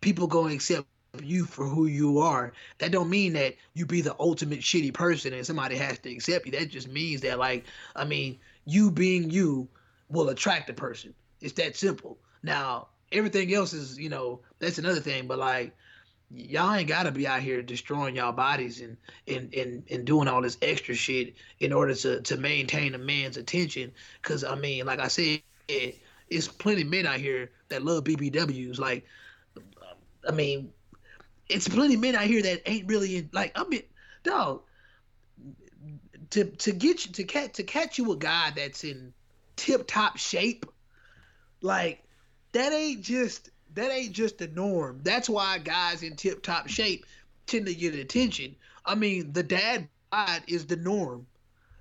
people gonna accept you for who you are. That don't mean that you be the ultimate shitty person and somebody has to accept you. That just means that like I mean, you being you will attract a person. It's that simple. Now, everything else is, you know, that's another thing, but like y'all ain't gotta be out here destroying y'all bodies and and and, and doing all this extra shit in order to to maintain a man's attention. Cause I mean, like I said, it, it's plenty men out here that love BBWs. Like, I mean, it's plenty men out here that ain't really in, like I mean, dog. To to get you to catch to catch you a guy that's in tip top shape, like that ain't just that ain't just the norm. That's why guys in tip top shape tend to get attention. I mean, the dad bod is the norm,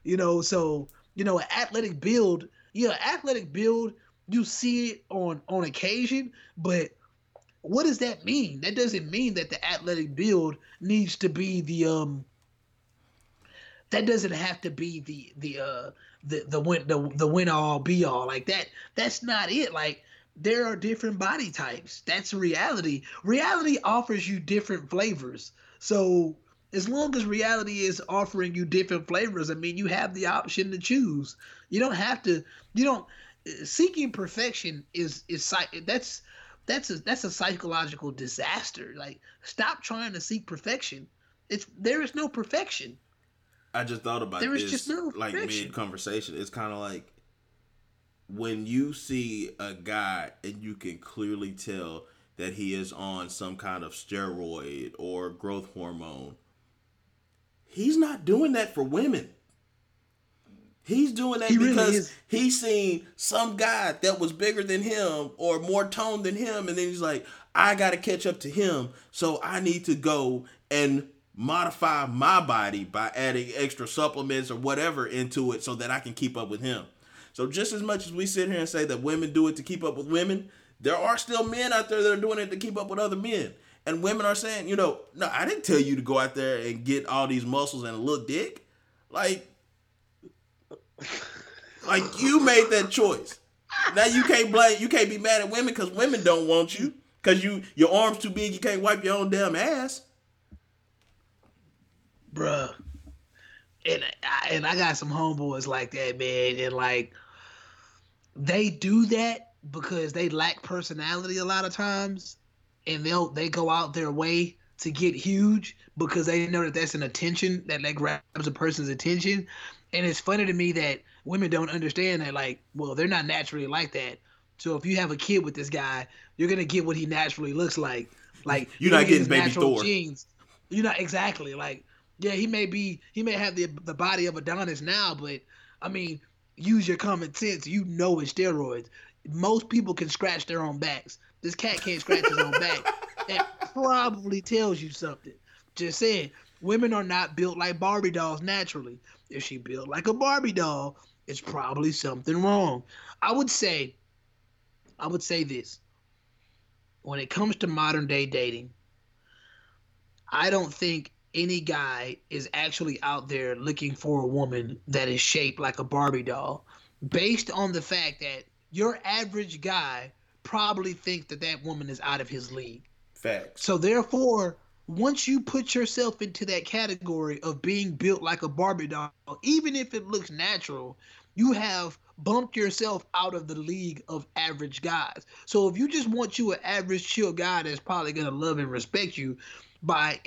you know. So you know, an athletic build, yeah, athletic build, you see it on on occasion, but what does that mean? That doesn't mean that the athletic build needs to be the um. That doesn't have to be the the uh the the win the the win all be all like that. That's not it. Like there are different body types. That's reality. Reality offers you different flavors. So as long as reality is offering you different flavors, I mean, you have the option to choose. You don't have to. You don't. Seeking perfection is is that's that's a that's a psychological disaster. Like, stop trying to seek perfection. It's there is no perfection. I just thought about there this, is just no like mid conversation. It's kind of like when you see a guy and you can clearly tell that he is on some kind of steroid or growth hormone. He's not doing that for women. He's doing that He because is. he's seen some guy that was bigger than him or more toned than him, and then he's like, I got to catch up to him, so I need to go and modify my body by adding extra supplements or whatever into it so that I can keep up with him. So just as much as we sit here and say that women do it to keep up with women, there are still men out there that are doing it to keep up with other men. And women are saying, you know, no, I didn't tell you to go out there and get all these muscles and look dick. Like, like you made that choice. Now you can't blame, you can't be mad at women because women don't want you because you your arms too big, you can't wipe your own damn ass. bruh. And I, and I got some homeboys like that, man, and like they do that because they lack personality a lot of times, and they'll they go out their way to get huge because they know that that's an attention that that grabs a person's attention, and it's funny to me that women don't understand that like, well, they're not naturally like that. So if you have a kid with this guy, you're gonna get what he naturally looks like. Like *laughs* You're not getting his baby Thor. Genes. You're not exactly like yeah, he may be he may have the the body of Adonis now, but I mean, use your common sense. You know it's steroids. Most people can scratch their own backs. This cat can't scratch his own back. That probably tells you something. Just saying, women are not built like Barbie dolls naturally. If she built like a Barbie doll, it's probably something wrong. I would say, I would say this. When it comes to modern day dating, I don't think any guy is actually out there looking for a woman that is shaped like a Barbie doll, based on the fact that your average guy probably thinks that that woman is out of his league. Facts. So therefore, once you put yourself into that category of being built like a Barbie doll, even if it looks natural, you have bumped yourself out of the league of average guys. So if you just want you an average chill guy that's probably gonna love and respect you by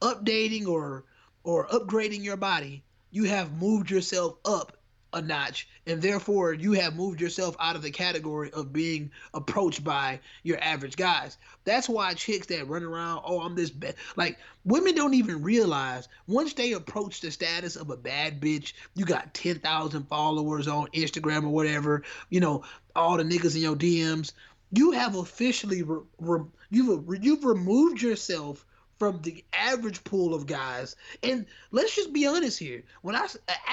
updating or or upgrading your body, you have moved yourself up a notch and therefore you have moved yourself out of the category of being approached by your average guys. That's why chicks that run around, oh, I'm this bad. Like women don't even realize once they approach the status of a bad bitch, you got 10,000 followers on Instagram or whatever, you know, all the niggas in your DMs, you have officially re- re- you've you've removed yourself from the average pool of guys. And let's just be honest here. When I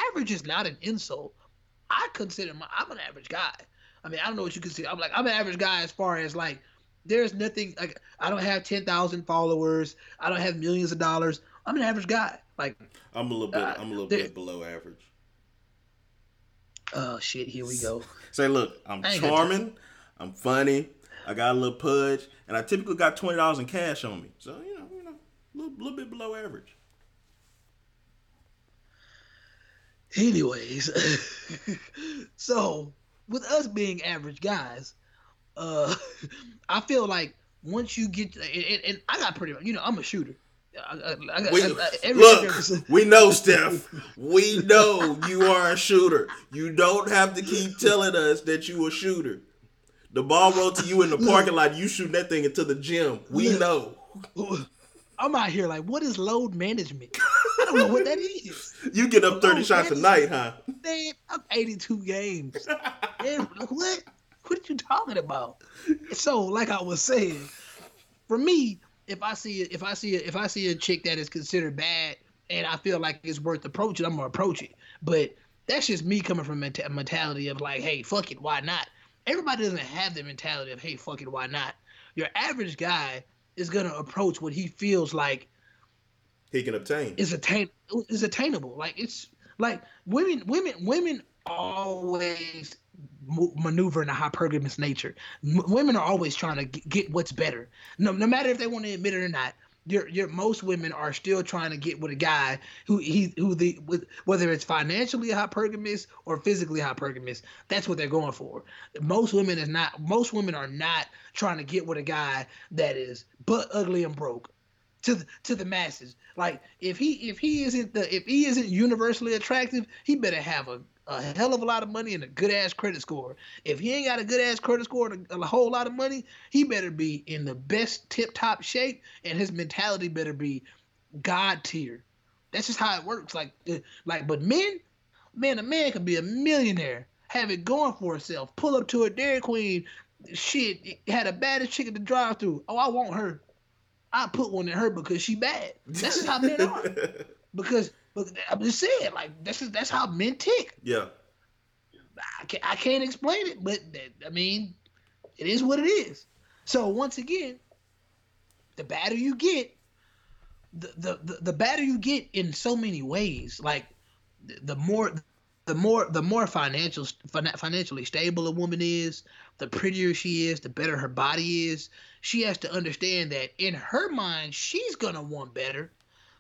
average is not an insult. I consider my I'm an average guy. I mean, I don't know what you consider. I'm like I'm an average guy as far as like there's nothing like I don't have 10,000 followers. I don't have millions of dollars. I'm an average guy. Like I'm a little bit. Uh, I'm a little bit below average. oh shit, here we go. Say, look, I'm I ain't got charming. I'm funny. I got a little pudge, and I typically got twenty dollars in cash on me. So you you know, a little, little bit below average. Anyways, *laughs* so with us being average guys, uh, *laughs* I feel like once you get, and, and, and I got pretty, you know, I'm a shooter. I, I, I, We, I- I- every- look, we know, *laughs* Steph. We know you are a shooter. You don't have to keep telling us that you a shooter. The ball rolled to you in the parking lot. You shooting that thing into the gym. We know. I'm out here like, what is load management? I don't know what that is. *laughs* You get up 30 Oh, shots a night, huh? Man, I'm 82 games. *laughs* Man, what? What are you talking about? So, like I was saying, for me, if I see if I see if I see a chick that is considered bad and I feel like it's worth approaching, I'm gonna approach it. But that's just me coming from a menta- mentality of like, hey, fuck it, why not? Everybody doesn't have the mentality of hey, fuck it, why not? Your average guy is gonna approach what he feels like He can obtain. is attain is attainable. Like it's like women, women, women always maneuver in a hypergamous nature. M- women are always trying to g- get what's better. No, no matter if they want to admit it or not. Your, your most women are still trying to get with a guy who he who the with whether it's financially hypergamous or physically hypergamous that's what they're going for most women is not most women are not trying to get with a guy that is butt ugly and broke to the, to the masses. Like if he if he isn't the if he isn't universally attractive, he better have a, a hell of a lot of money and a good ass credit score. If he ain't got a good ass credit score and a, a whole lot of money, he better be in the best tip top shape and his mentality better be god tier. That's just how it works. Like uh, like but men, man, a man can be a millionaire, have it going for himself, pull up to a Dairy Queen, shit, had a baddest chick at the drive through. Oh, I want her. I put one in her because she bad. That's just how men are. *laughs* Because, but I'm just saying, like that's just, that's how men tick. yeah. I can't, I can't explain it, but I mean, it is what it is. So once again, the badder you get, the the the, the badder you get in so many ways. Like the, the more the more the more financial financially stable a woman is, the prettier she is, the better her body is. She has to understand that in her mind, she's gonna want better.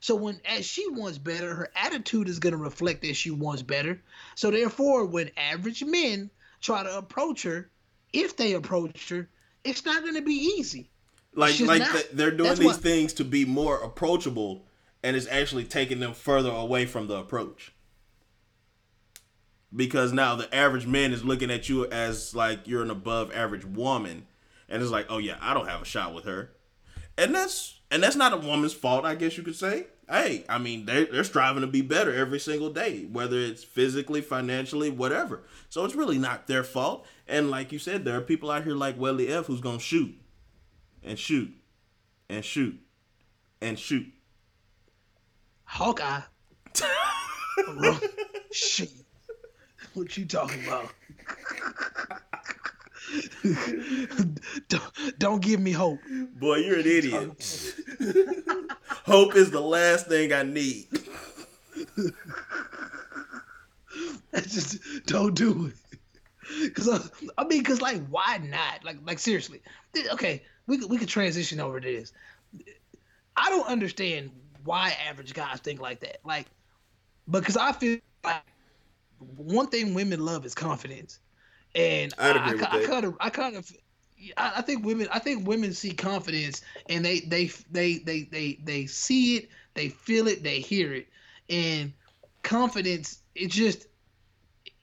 So when as she wants better, her attitude is gonna reflect that she wants better. So therefore, when average men try to approach her, if they approach her, it's not gonna be easy. Like like not. they're doing these why- things to be more approachable and it's actually taking them further away from the approach. Because now the average man is looking at you as like you're an above average woman and it's like, "Oh yeah, I don't have a shot with her." And that's and that's not a woman's fault, I guess you could say. Hey, I mean, they they're striving to be better every single day, whether it's physically, financially, whatever. So it's really not their fault. And like you said, there are people out here like Welly F who's gonna shoot and shoot and shoot and shoot. Hawkeye. *laughs* Shit. What you talking about? *laughs* *laughs* don't, don't give me hope. Boy, you're an idiot. *laughs* Hope is the last thing I need. *laughs* That's just don't do it. Cause I, I mean, cause like, why not? Like, like seriously. Okay, we could we could transition over to this. I don't understand why average guys think like that. Like, because I feel like one thing women love is confidence, and I, I, that. kind of, I kind of. I I think women. I think women see confidence, and they, they, they, they, they, they see it, they feel it, they hear it, and confidence. It just,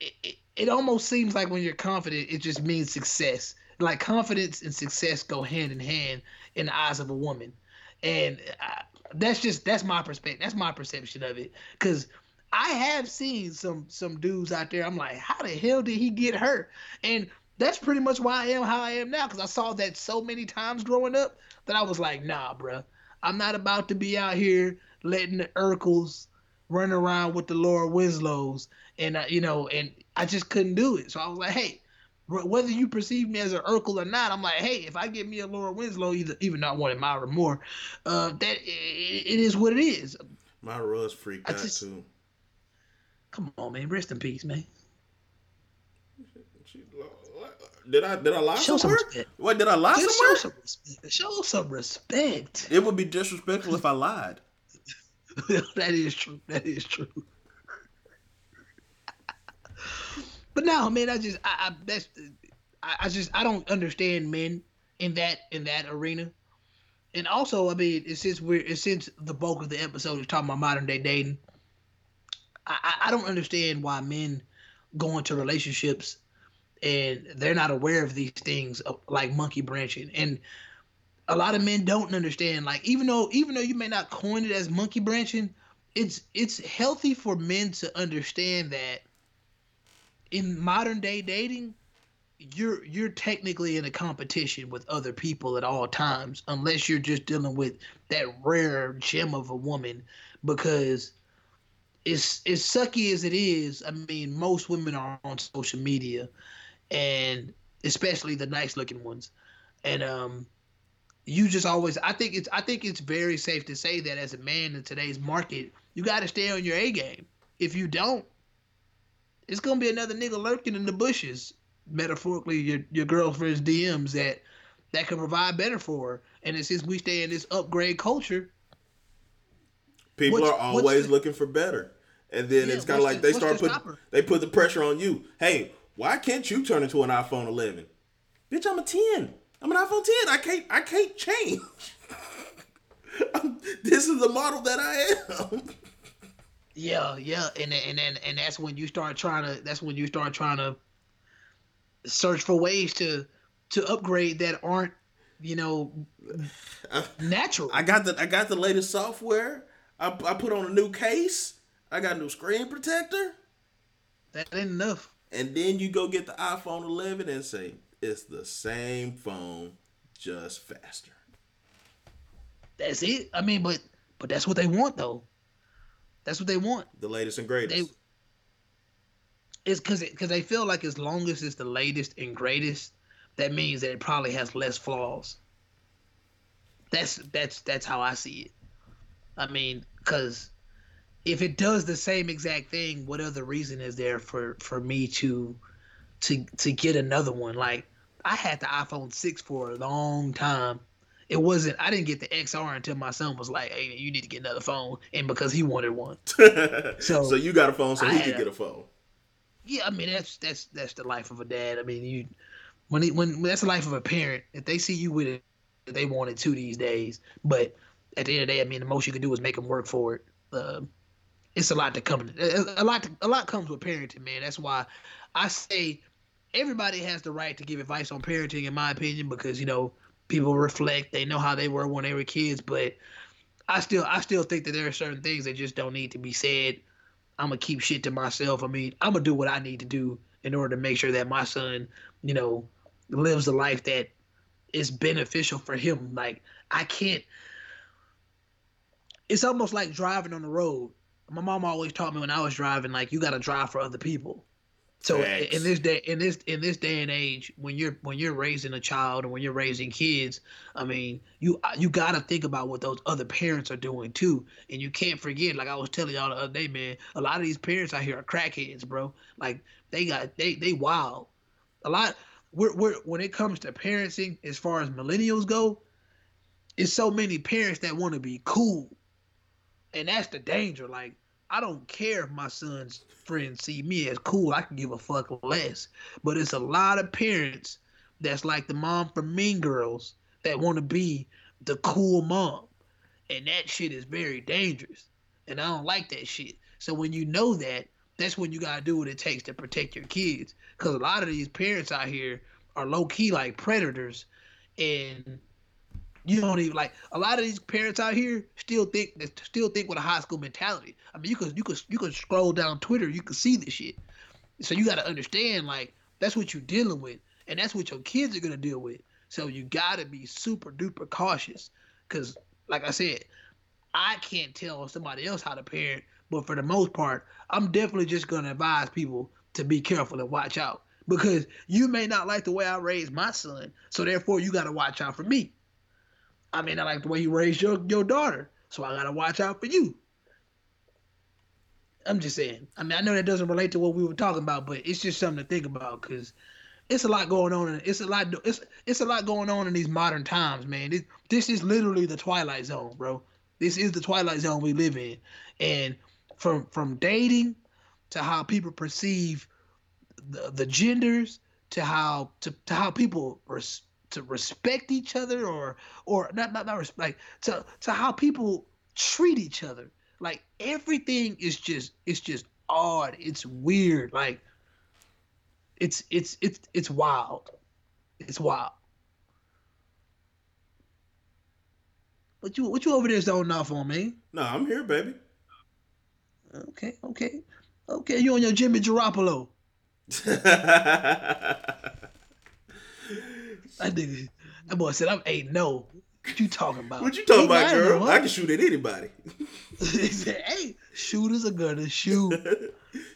it, it, it almost seems like when you're confident, it just means success. Like confidence and success go hand in hand in the eyes of a woman, and I, that's just that's my perspective. That's my perception of it. Cause I have seen some some dudes out there. I'm like, how the hell did he get hurt? And that's pretty much why I am how I am now. Cause I saw that so many times growing up that I was like, nah, bruh. I'm not about to be out here letting the Urkels run around with the Laura Winslows, and uh, you know, and I just couldn't do it. So I was like, hey, whether you perceive me as an Urkel or not, I'm like, hey, if I get me a Laura Winslow, either even not one in or more, uh, that it, it is what it is. My Russ freaked I out just- too. Come on, man, rest in peace, man. Did I did I lie Show some respect. What did I lie Just show somewhere? some respect. Show some respect. It would be disrespectful if I lied. *laughs* that is true. That is true. but no, man, I just I, I that's I, I just I don't understand men in that in that arena. And also, I mean, it's since we're since the bulk of the episode is talking about modern day dating. I, I don't understand why men go into relationships and they're not aware of these things uh, like monkey branching. And a lot of men don't understand. Like even though even though you may not coin it as monkey branching, it's it's healthy for men to understand that in modern day dating, you're you're technically in a competition with other people at all times, unless you're just dealing with that rare gem of a woman. Because it's as sucky as it is, I mean, most women are on social media, and especially the nice looking ones, and um, you just always. I think it's I think it's very safe to say that as a man in today's market, you got to stay on your A game. If you don't, it's gonna be another nigga lurking in the bushes, metaphorically, your your girlfriend's DMs that that can provide better for her. And since we stay in this upgrade culture, People What's- are always the- looking for better, and then Yeah, it's kind of like the- they start the putting they put the pressure on you. Hey, why can't you turn into an iPhone 11? Bitch, I'm a 10. I'm an iPhone 10. I can't I can't change. *laughs* This is the model that I am. Yeah, yeah, and and and and that's when you start trying to. That's when you start trying to search for ways to to upgrade that aren't, you know, *laughs* natural. I got the I got the latest software. I, I put on a new case. I got a new screen protector. that ain't enough. And then you go get the iPhone 11 and say it's the same phone, just faster. That's it. I mean, but but that's what they want though. That's what they want. The latest and greatest. It's because because they feel like as long as it's the latest and greatest, that means that it probably has less flaws. That's that's that's how I see it. I mean, because if it does the same exact thing, what other reason is there for for me to to to get another one? Like I had the iPhone six for a long time. It wasn't. I didn't get the XR until my son was like, "Hey, you need to get another phone," and because he wanted one. *laughs* so, So, you got a phone, so I he could a- get a phone. Yeah, I mean that's that's that's the life of a dad. I mean you when he, when that's the life of a parent. If they see you with it, they want it too these days. But at the end of the day, I mean the most you can do is make them work for it. Um it's a lot to come. A a lot a lot comes with parenting, man. That's why I say everybody has the right to give advice on parenting, in my opinion, because you know people reflect. They know how they were when they were kids, but I still I still think that there are certain things that just don't need to be said. I'm gonna keep shit to myself. I mean, I'm gonna do what I need to do in order to make sure that my son, you know, lives a life that is beneficial for him. Like I can't. It's almost like driving on the road. My mom always taught me when I was driving, like you gotta drive for other people. So Facts. in this day, in this in this day and age, when you're when you're raising a child and when you're raising kids, I mean, you you gotta think about what those other parents are doing too, and you can't forget. Like I was telling y'all the other day, man, a lot of these parents out here are crackheads, bro. Like they got they they wild. A lot. We're, we're when it comes to parenting, as far as millennials go, it's so many parents that want to be cool, and that's the danger. Like I don't care if my son's friends see me as cool. I can give a fuck less. But it's a lot of parents that's like the mom from Mean Girls that want to be the cool mom. And that shit is very dangerous. And I don't like that shit. So when you know that, that's when you got to do what it takes to protect your kids. Because a lot of these parents out here are low key like predators. And you don't even like a lot of these parents out here still think that still think with a high school mentality. I mean, you could you could you could scroll down Twitter, you could see this shit. So you got to understand like that's what you're dealing with, and that's what your kids are gonna deal with. So you got to be super duper cautious, because like I said, I can't tell somebody else how to parent, but for the most part, I'm definitely just gonna advise people to be careful and watch out because you may not like the way I raised my son, so therefore you got to watch out for me. I mean, I like the way you raised your, your daughter, so I gotta watch out for you. I'm just saying. I mean, I know that doesn't relate to what we were talking about, but it's just something to think about because it's a lot going on. And it's a lot. It's it's a lot going on in these modern times, man. This, this is literally the twilight zone, bro. This is the twilight zone we live in, and from from dating to how people perceive the, the genders to how to, to how people res, to respect each other or or not not not respect to to how people treat each other like everything is just it's just odd it's weird like it's it's it's it's wild it's wild What you what you over there zoning off on, man? No, I'm here, baby. Okay, okay, okay. You on your Jimmy Garoppolo? *laughs* That nigga, that boy said I'm eight. No, what you talking about? what you talking about, girl? I can shoot at anybody. *laughs* he said, "Hey, shooters are gonna shoot." *laughs*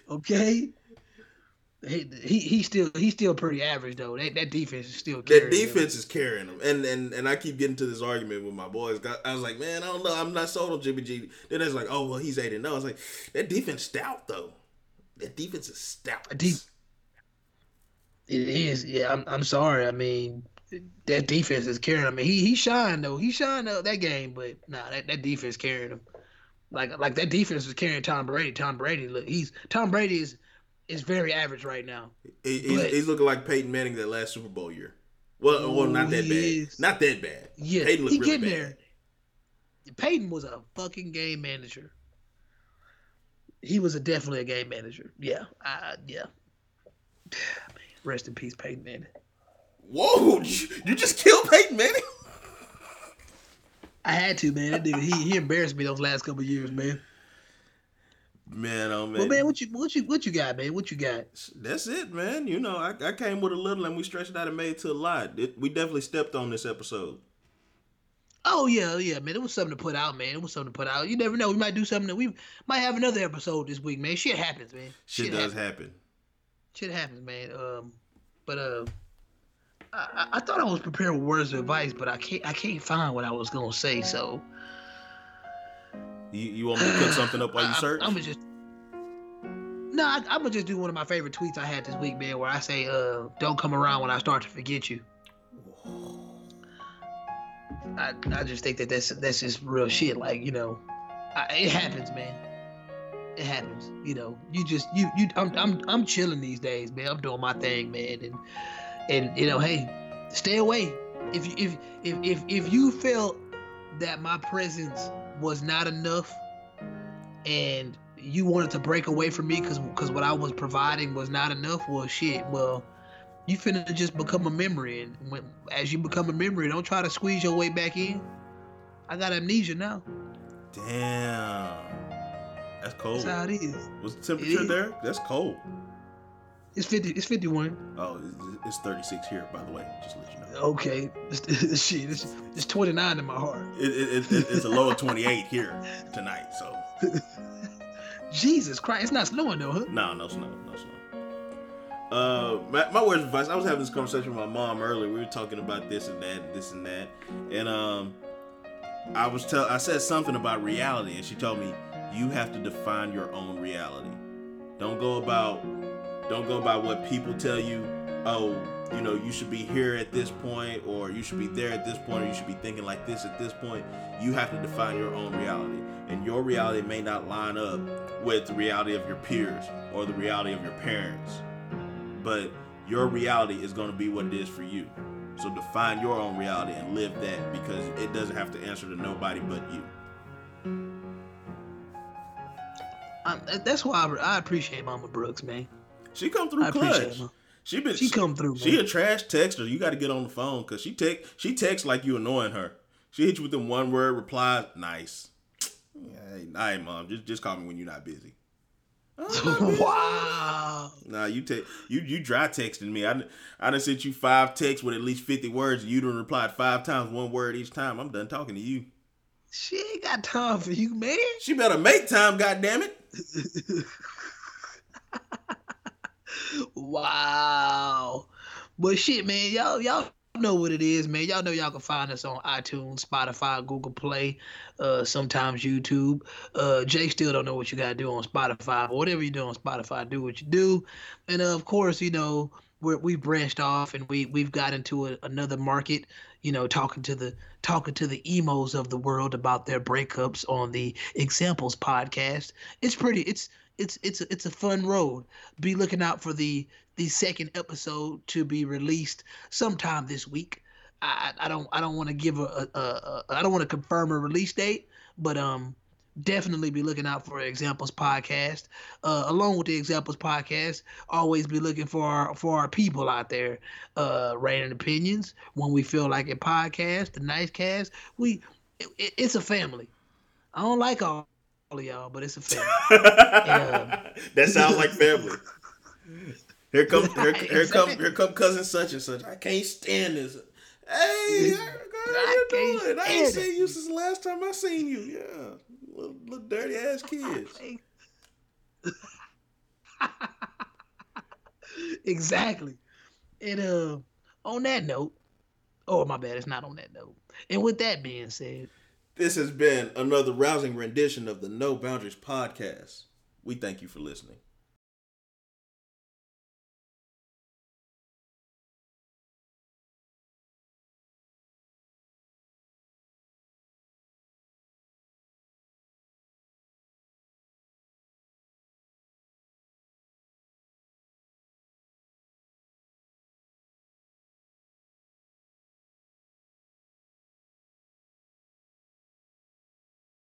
Okay. He, he he still he's still pretty average though. That that defense is still That carrying him. defense is carrying him. and and and I keep getting to this argument with my boys. I was like, man, I don't know, I'm not sold on Jimmy G. Then it's like, oh well, he's eight and no. I was like, that defense stout though. That defense is stout. Deep- It is. Yeah, I'm I'm sorry. I mean, that defense is carrying him. I mean, he he shined though. He shined up that game, but nah, that, that defense carried him. Like like that defense was carrying Tom Brady. Tom Brady look he's Tom Brady is is very average right now. He- he's, he's looking like Peyton Manning that last Super Bowl year. Well, well, not that bad. is. Not that bad. Yeah, Peyton looked he really getting bad. there. Peyton was a fucking game manager. He was a definitely a game manager. Yeah, I, yeah. Rest in peace, Peyton Manning. Whoa! You, just killed Peyton Manning. I had to, man. That nigga, he he embarrassed me those last couple years, man. Man, oh man. Well, man, what you what you what you got, man? What you got? That's it, man. You know, I, I came with a little and we stretched it out and made it to a lot. It, we definitely stepped on this episode. Oh yeah, oh, yeah, man. It was something to put out, man. It was something to put out. You never know. We might do something that we might have another episode this week, man. Shit happens, man. Shit, does happen. Shit happens, man. Um, but uh, I, I- I thought I was prepared with words of advice, but I can't I can't find what I was gonna say. So You, you want me to cook something up while you I- search? I'm gonna just. No, I, I'm gonna just do one of my favorite tweets I had this week, man, where I say, uh, "Don't come around when I start to forget you." I, I just think that that's that's just real shit. Like you know, I, it happens, man. It happens. You know, you just you you. I'm I'm I'm chilling these days, man. I'm doing my thing, man, and and you know, hey, stay away. If you if if if if you felt that my presence was not enough, and you wanted to break away from me because because what I was providing was not enough, well, shit, well. You finna just become a memory, and when, as you become a memory, don't try to squeeze your way back in. I got amnesia now. Damn. That's cold. That's how it is. What's the temperature is. there? That's cold. It's fifty. It's fifty-one. Oh, it's, it's 36 here, by the way. Just to let you know. Okay. It's, shit. It's, it's twenty-nine in my heart. It, it, it, it's a low of 28 here tonight, so *laughs* Jesus Christ! It's not snowing though, huh? no, no snow, no snow. Uh, my, my words of advice. I was having this conversation with my mom earlier. We were talking about this and that, and this and that, and um, I was tell I said something about reality, and she told me you have to define your own reality. Don't go about don't go by what people tell you. Oh, you know, you should be here at this point, or you should be there at this point, or you should be thinking like this at this point. You have to define your own reality, and your reality may not line up with the reality of your peers or the reality of your parents, but your reality is going to be what it is for you. So define your own reality and live that because it doesn't have to answer to nobody but you. Um, that's why I, I appreciate Mama Brooks, man. She come through I appreciate clutch. her. She been She come through, She man. a trash texter. You got to get on the phone because she text she texts like you annoying her. She hit you with them one word replies. Nice. Hey, hey, mom. Just just call me when you're not busy. Oh, *laughs* wow. Nah, you te- you you dry texting me. I I done sent you five texts with at least fifty words. and You done replied five times, one word each time. I'm done talking to you. She ain't got time for you, man. She better make time. goddamn it. *laughs* wow. But shit, man, y'all y'all know what it is, man. Y'all know y'all can find us on iTunes, Spotify, Google Play, uh, sometimes YouTube. Uh, Jay still don't know what you gotta do on Spotify, whatever you do on Spotify, do what you do. And uh, of course, you know we're, we branched off and we we've got into a, another market. You know, talking to the talking to the emos of the world about their breakups on the Examples podcast. It's pretty. It's it's it's a, it's a fun road. Be looking out for the the second episode to be released sometime this week. I I don't I don't want to give a, a, a, a I don't want to confirm a release date, but um definitely be looking out for Examples podcast. Uh, along with the Examples podcast, always be looking for our for our people out there. Uh, rating opinions when we feel like a Podcast, the nice cast. We it, it, it's a family. I don't like all, all of y'all, but it's a family. Yeah. *laughs* that sounds like family. Here come *laughs* here, here come here come cousin such and such. I can't stand this. Hey, girl, how you doing? I ain't seen you since the last time I seen you. Yeah, little, little dirty ass kids. *laughs* exactly. And uh, on that note, oh my bad, it's not on that note. And with that being said, This has been another rousing rendition of the No Boundaries podcast. We thank you for listening.